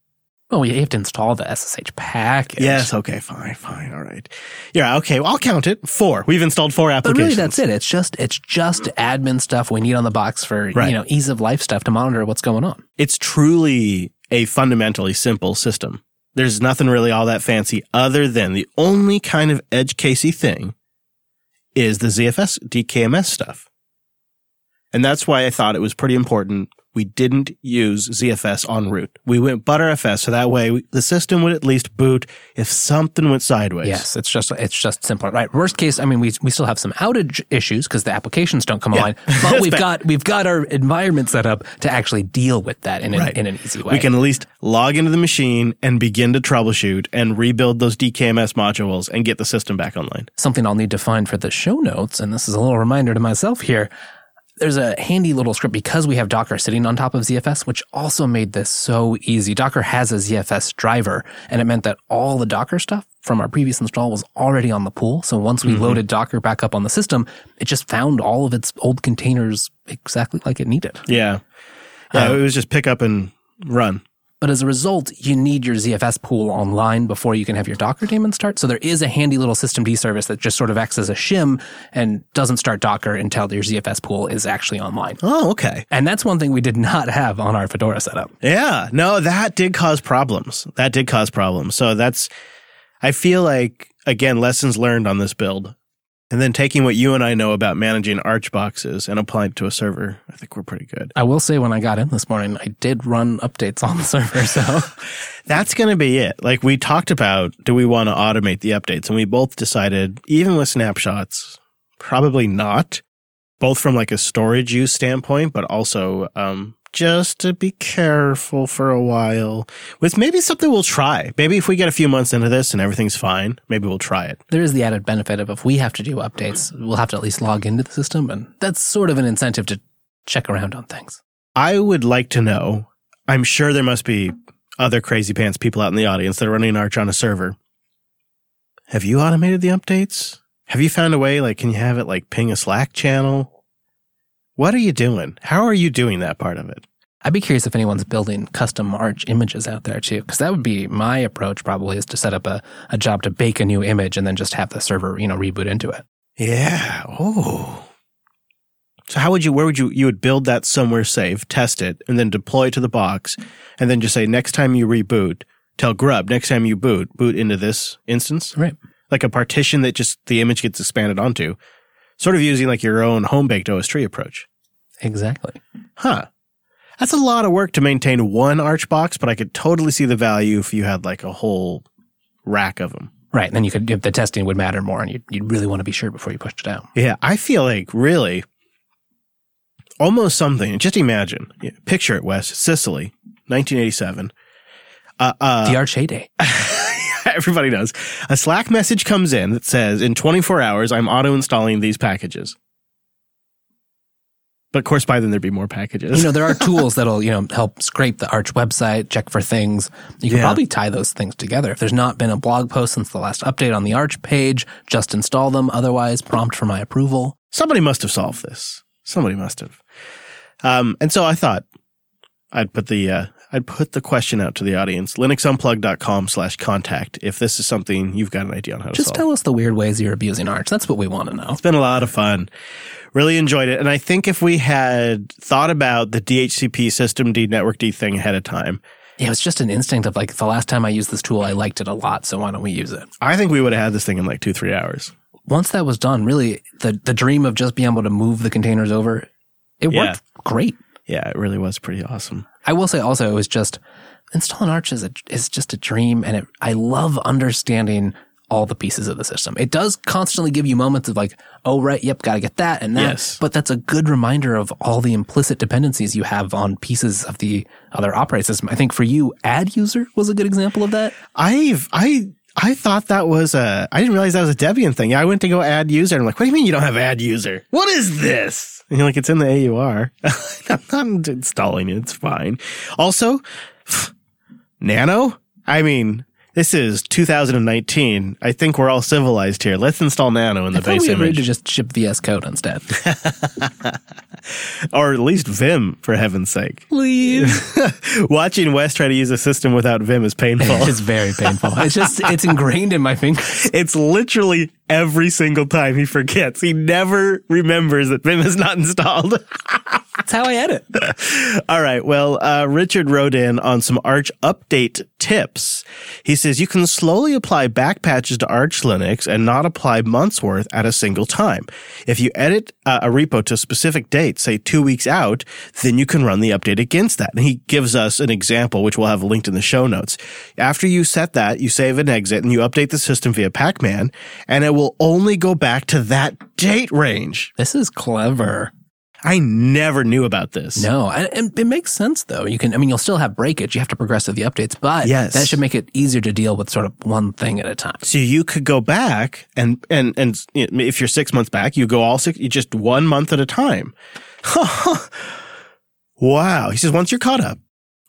Oh, you have to install the SSH package. Yes. Okay. Fine. Fine. All right. Yeah. Okay. Well, I'll count it. Four. We've installed four But applications. really, that's it. It's just it's just admin stuff we need on the box for Right. you know ease of life stuff to monitor what's going on. it's truly a fundamentally simple system. There's nothing really all that fancy other than the only kind of edge casey thing is the ZFS DKMS stuff. And that's why I thought it was pretty important we didn't use ZFS on root. We went Btrfs so that way we, the system would at least boot if something went sideways. Yes, it's just it's just simpler, right? Worst case, I mean, we we still have some outage issues because the applications don't come online, but we've bad. got we've got our environment set up to actually deal with that in an, Right. in an easy way. We can at least log into the machine and begin to troubleshoot and rebuild those DKMS modules and get the system back online. something I'll need to find for the show notes, and this is a little reminder to myself here. There's a handy little script because we have Docker sitting on top of ZFS, which also made this so easy. Docker has a ZFS driver, and it meant that all the Docker stuff from our previous install was already on the pool. So once we mm-hmm. loaded Docker back up on the system, it just found all of its old containers exactly like it needed. Yeah. Yeah, um, it was just pick up and run. But as a result, you need your ZFS pool online before you can have your Docker daemon start. So there is a handy little systemd service that just sort of acts as a shim and doesn't start Docker until your ZFS pool is actually online. Oh, okay. And that's one thing we did not have on our Fedora setup. Yeah, no, that did cause problems. That did cause problems. So that's, I feel like, again, lessons learned on this build. And then taking what you and I know about managing Arch boxes and applying it to a server, I think we're pretty good. I will say when I got in this morning, I did run updates on the server. So That's going to be it. Like we talked about, do we want to automate the updates? And we both decided, even with snapshots, probably not, both from like a storage use standpoint, but also, um, just to be careful for a while with maybe something we'll try. Maybe if we get a few months into this and everything's fine, maybe we'll try it. there is the added benefit of if we have to do updates, we'll have to at least log into the system. And that's sort of an incentive to check around on things. I would like to know. I'm sure there must be other crazy pants people out in the audience that are running Arch on a server. Have you automated the updates? Have you found a way? Like, can you have it like ping a Slack channel? What are you doing? How are you doing that part of it? I'd be curious if anyone's building custom Arch images out there too, because that would be my approach probably is to set up a, a job to bake a new image and then just have the server, you know, reboot into it. Yeah. Oh. So how would you? Where would you? You would build that somewhere safe, test it, and then deploy to the box, and then just say next time you reboot, tell Grub next time you boot, boot into this instance. Right. like a partition that just the image gets expanded onto, sort of using like your own home baked OS tree approach. Exactly. Huh. That's a lot of work to maintain one Arch box, but I could totally see the value if you had like a whole rack of them. Right. And then you could, if the testing would matter more and you'd, you'd really want to be sure before you pushed it out. Yeah, I feel like really almost something. Just imagine, picture it, Wes, Sicily, 1987. Uh, uh, the Arch heyday. everybody does. A Slack message comes in that says, in 24 hours, I'm auto installing these packages. But of course, by then there'd be more packages. You know, there are tools that'll, you know, help scrape the Arch website, check for things. You can Yeah. probably tie those things together. If there's not been a blog post since the last update on the Arch page, just install them. Otherwise, prompt for my approval. somebody must have solved this. Somebody must have. Um, and so I thought I'd put the uh, I'd put the question out to the audience. linuxunplugged.com slash contact if this is something you've got an idea on how to Just solve. tell us the weird ways you're abusing Arch. That's what we want to know. It's been a lot of fun. Really enjoyed it. And I think if we had thought about the DHCP system D network D thing ahead of time, Yeah, it was just an instinct of like the last time I used this tool, I liked it a lot. So why don't we use it? I think we would have had this thing in like two, three hours. Once that was done, really, the, the dream of just being able to move the containers over, it Yeah. worked great. Yeah, it really was pretty awesome. I will say also it was just installing Arch is a, is just a dream, and it, I love understanding all the pieces of the system. It does constantly give you moments of like, oh right, yep, got to get that and that. Yes. But that's a good reminder of all the implicit dependencies you have on pieces of the other operating system. I think for you, add user was a good example of that. I've I I thought that was a I didn't realize that was a Debian thing. I went to go add user and I'm like, what do you mean you don't have add user? What is this? And you're like, it's in the AUR. I'm not installing it. It's fine. Also, Nano. I mean, this is 2019. I think we're all civilized here. Let's install Nano in the I thought base we agreed image, to just ship VS Code instead. or at least Vim, for heaven's sake. Please. Watching Wes try to use a system without Vim is painful. it's very painful. It's just it's ingrained in my fingers. It's literally every single time he forgets. He never remembers that Vim is not installed. That's how I edit. All right. Well, uh, Richard wrote in on some Arch update tips. He says you can slowly apply back patches to Arch Linux and not apply months worth at a single time. If you edit uh, a repo to a specific date, say two weeks out, then you can run the update against that. And he gives us an example, which we'll have linked in the show notes. After you set that, you save and exit and you update the system via Pacman and it will only go back to that date range. This is clever. I never knew about this. No, and, it makes sense though. You can, I mean, you'll still have breakage. You have to progress with the updates, but Yes. that should make it easier to deal with sort of one thing at a time. So you could go back and and and if you're six months back, you go all six, you just one month at a time. wow. He says, once you're caught up,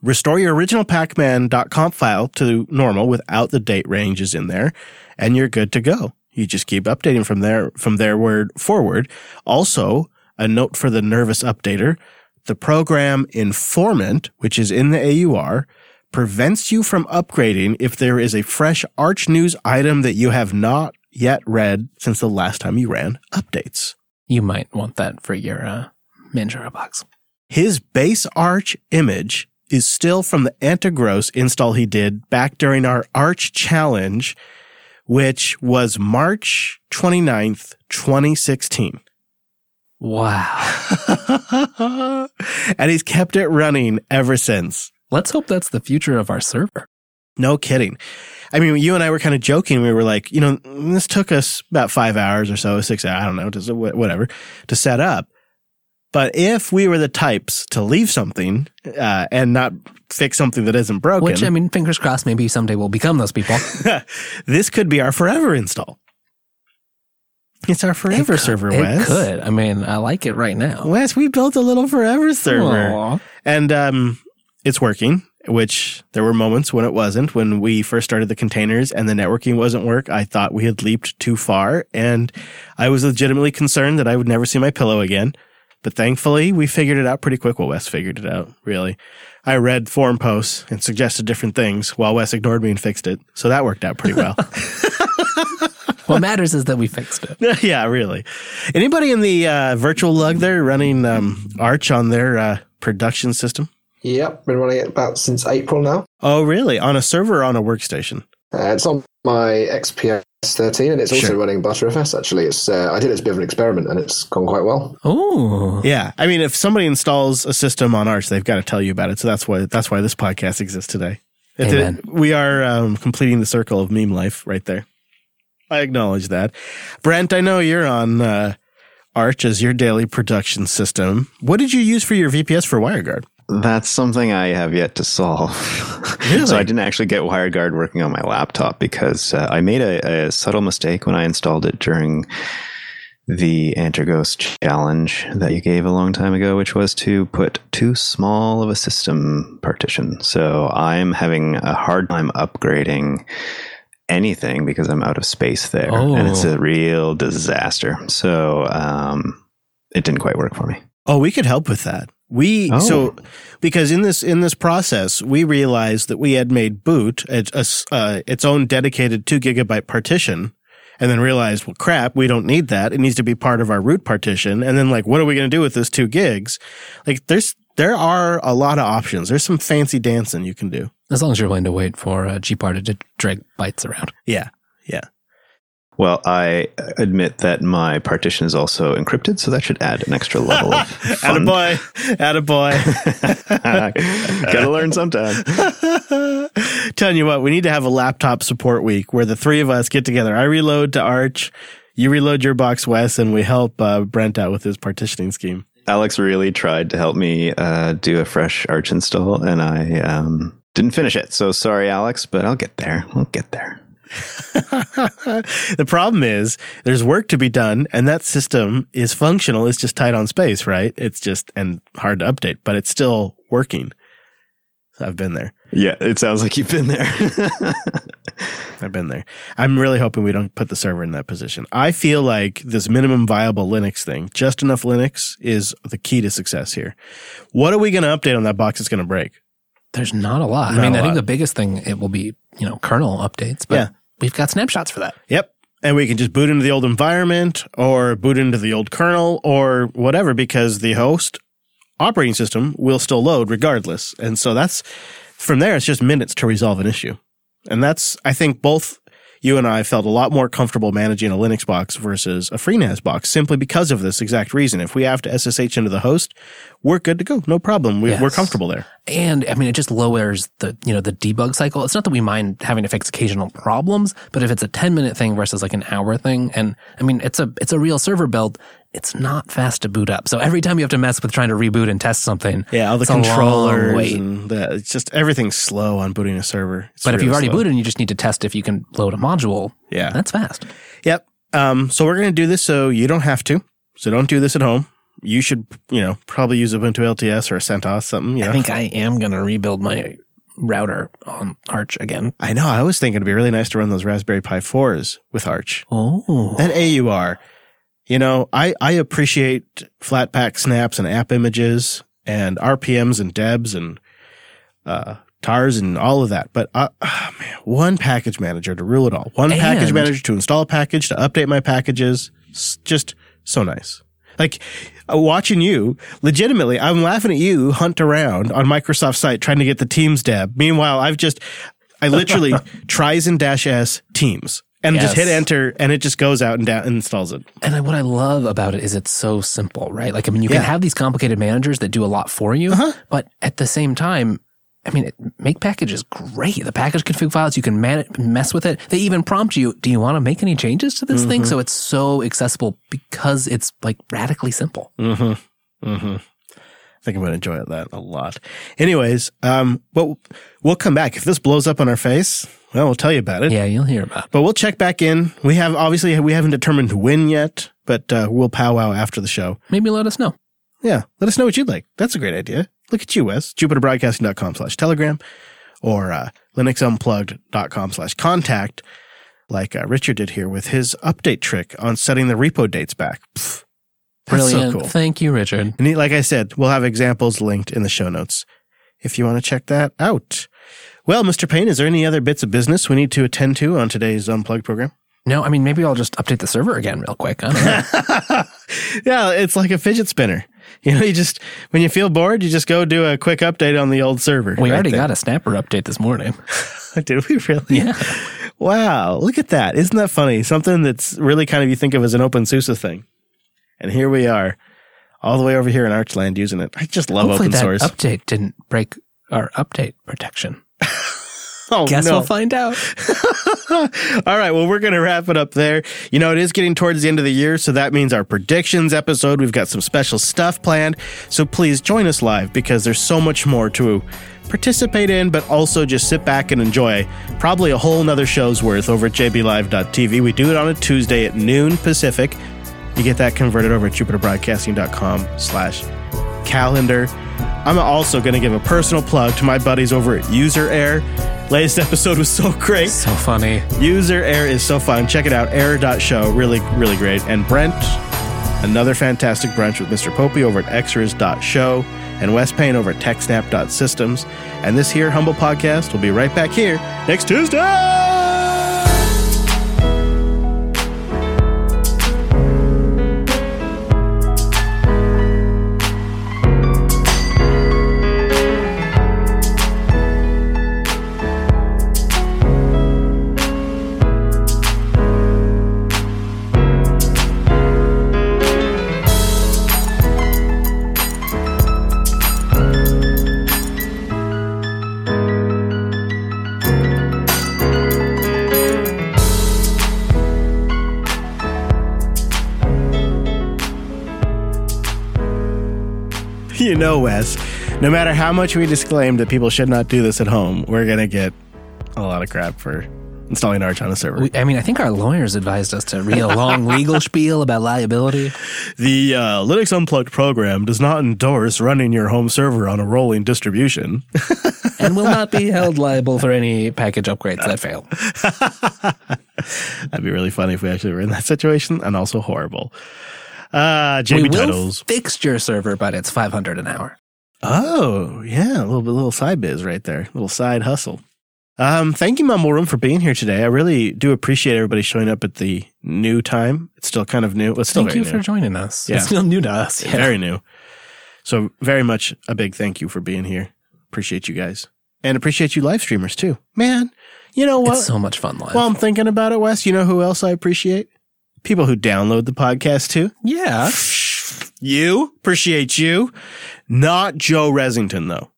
restore your original pacman.conf file to normal without the date ranges in there, and you're good to go. You just keep updating from there, from there word forward. Also, a note for the nervous updater. The program Informant, which is in the AUR, prevents you from upgrading if there is a fresh Arch News item that you have not yet read since the last time you ran updates. You might want that for your uh, Manjaro box. His base Arch image is still from the Antergos install he did back during our Arch challenge, which was March 29th, 2016. Wow. and he's kept it running ever since. Let's hope that's the future of our server. No kidding. I mean, you and I were kind of joking. We were like, you know, this took us about five hours or so, six, hours, I don't know, to, whatever, to set up. But if we were the types to leave something uh, and not fix something that isn't broken, Which, I mean, fingers crossed, maybe someday we'll become those people. this could be our forever install. It's our forever It server, could- Wes. It could. I mean, I like it right now. Wes, we built a little forever server. Aw. And um, it's working, which there were moments when it wasn't. When we first started the containers and the networking wasn't work, I thought we had leaped too far. And I was legitimately concerned that I would never see my pillow again. But thankfully, we figured it out pretty quick. Well, Wes figured it out, really. I read forum posts and suggested different things while Wes ignored me and fixed it. So that worked out pretty well. What matters is that we fixed it. yeah, really. Anybody in the uh, virtual lug there running um, Arch on their uh, production system? Yep, been running it about since April now. Oh, really? On a server or on a workstation? Uh, it's on my XPS 13, and it's also Sure. running Btrfs. Actually, it's uh, I did it as a bit of an experiment, and it's gone quite well. Oh, Yeah, I mean, if somebody installs a system on Arch, they've got to tell you about it. So that's why that's why this podcast exists today. It- Amen. we are um, completing the circle of meme life right there. I acknowledge that, Brent. I know you're on uh, Arch as your daily production system. What did you use for your VPS for WireGuard? That's something I have yet to solve. Really? so I didn't actually get WireGuard working on my laptop because uh, I made a, a subtle mistake when I installed it during the Antergos challenge that you gave a long time ago, which was to put too small of a system partition. So I'm having a hard time upgrading anything because I'm out of space there, and it's Oh. a real disaster. So um, it didn't quite work for me. Oh, we could help with that. We Oh. so because in this in this process, we realized that we had made boot a, a s- uh, its own dedicated two gigabyte partition, and then realized, well, crap, we don't need that. It needs to be part of our root partition. And then like, what are we going to do with this two gigs? Like, there's there are a lot of options. There's some fancy dancing you can do. As long as you're willing to wait for uh, GParted to drag bytes around. Yeah, yeah. Well, I admit that my partition is also encrypted, so that should add an extra level of fun. Attaboy, attaboy. Gotta learn sometime. Telling you what, we need to have a laptop support week where the three of us get together. I reload to Arch, you reload your box, Wes, and we help uh, Brent out with his partitioning scheme. Alex really tried to help me uh, do a fresh Arch install, and I um, didn't finish it. So sorry, Alex, but I'll get there. I'll get there. the problem is there's work to be done, and that system is functional. It's just tight on space, right? It's just and hard to update, but it's still working. So I've been there. Yeah, it sounds like you've been there. I've been there. I'm really hoping we don't put the server in that position. I feel like this minimum viable Linux thing, just enough Linux, is the key to success here. What are we going to update on that box that's going to break? There's not a lot. Not I mean, a I think lot. the biggest thing it will be, you know, kernel updates, but Yeah. we've got snapshots for that. Yep. And we can just boot into the old environment or boot into the old kernel or whatever because the host operating system will still load regardless. And so that's from there, it's just minutes to resolve an issue. And that's, I think both you and I felt a lot more comfortable managing a Linux box versus a FreeNAS box simply because of this exact reason. If we have to SSH into the host, we're good to go. No problem. We, We're comfortable there. And I mean, it just lowers the, you know, the debug cycle. It's not that we mind having to fix occasional problems, but if it's a 10 minute thing versus like an hour thing, and I mean, it's a, it's a real server build. It's not fast to boot up. So every time you have to mess with trying to reboot and test something. Yeah, all the controllers and the, it's just everything's slow on booting a server. It's But if you've already slow. booted and you just need to test if you can load a module, yeah, that's fast. Yep. Um, so we're going to do this so you don't have to. So don't do this at home. You should, you know, probably use Ubuntu LTS or CentOS something. Know? I think I am going to rebuild my router on Arch again. I know. I was thinking it'd be really nice to run those Raspberry Pi 4s with Arch Oh. and AUR. You know, I, I appreciate Flatpak snaps and app images and RPMs and DEBs and uh, TARs and all of that. But uh, ah, man, one package manager to rule it all. One package manager to install a package, to update my packages. S- Just so nice. Like uh, watching you, legitimately, I'm laughing at you hunt around on Microsoft site trying to get the Teams deb. Meanwhile, I've just, I literally trizen dash S Teams and just hit enter and it just goes out and down and installs it. And I- what I love about it is it's so simple, right? Like, I mean, you can have these complicated managers that do a lot for you, Uh-huh. but at the same time, I mean, it, make package is great. The package config files, you can man- mess with it. They even prompt you, do you want to make any changes to this Mm-hmm. thing? So it's so accessible because it's like radically simple. Mm-hmm. Mm-hmm. I think I'm going to enjoy that a lot. Anyways, um, but we'll come back. If this blows up on our face, well, we'll tell you about it. Yeah, you'll hear about it. But we'll check back in. We have, obviously, we haven't determined when yet, but uh, we'll powwow after the show. Maybe let us know. Yeah. Let us know what you'd like. That's a great idea. Look at you, Wes. JupiterBroadcasting.com slash telegram or uh, linuxunplugged.com slash contact like uh, Richard did here with his update trick on setting the repo dates back. Pff, that's Brilliant. so cool. Thank you, Richard. And like I said, we'll have examples linked in the show notes if you want to check that out. Well, Mr. Payne, is there any other bits of business we need to attend to on today's Unplugged program? No, I mean, maybe I'll just update the server again real quick. I don't know. yeah, it's like a fidget spinner. You know, you just, when you feel bored, you just go do a quick update on the old server. we right already there. got a snapper update this morning. Did we really? Yeah. Wow, look at that. Isn't that funny? Something that's really kind of you think of as an OpenSUSE thing. And here we are, all the way over here in Archland using it. I just love Hopefully open that source. update didn't break our update protection. Oh, Guess no. we'll find out. All right. Well, we're going to wrap it up there. You know, it is getting towards the end of the year, so that means our predictions episode. We've got some special stuff planned. So please join us live because there's so much more to participate in, but also just sit back and enjoy probably a whole nother show's worth over at jblive.tv. We do it on a Tuesday at noon Pacific. You get that converted over at jupiterbroadcasting.com slash calendar. I'm also going to give a personal plug to my buddies over at User Error. Latest episode was so great. So funny. User Error is so fun. Check it out. Error.show. Really, really great. And Brent, another fantastic brunch with Mr. Popey over at extras.show and Wes Payne over at techsnap.systems. And this here humble podcast will be right back here next Tuesday. Know, Wes, no matter how much we disclaim that people should not do this at home, we're going to get a lot of crap for installing Arch on a server. We, I mean, I think our lawyers advised us to read a long legal spiel about liability. The uh, Linux Unplugged program does not endorse running your home server on a rolling distribution. and will not be held liable for any package upgrades that fail. That'd be really funny if we actually were in that situation, and also horrible. Uh, We JB will titles. fix your server, but it's 500 an hour. Oh, yeah, a little bit, little side biz right there, little side hustle. Um, thank you, Mumble Room, for being here today. I really do appreciate everybody showing up at the new time. It's still kind of new. It's still Thank very you new. for joining us. Yeah. It's still new to us. Yeah. very new. So very much a big thank you for being here. Appreciate you guys, and appreciate you live streamers too. Man, you know what? It's so much fun live. While I'm thinking about it, Wes, you know who else I appreciate? People who download the podcast too. yeah. You appreciate you, not Joe Ressington though.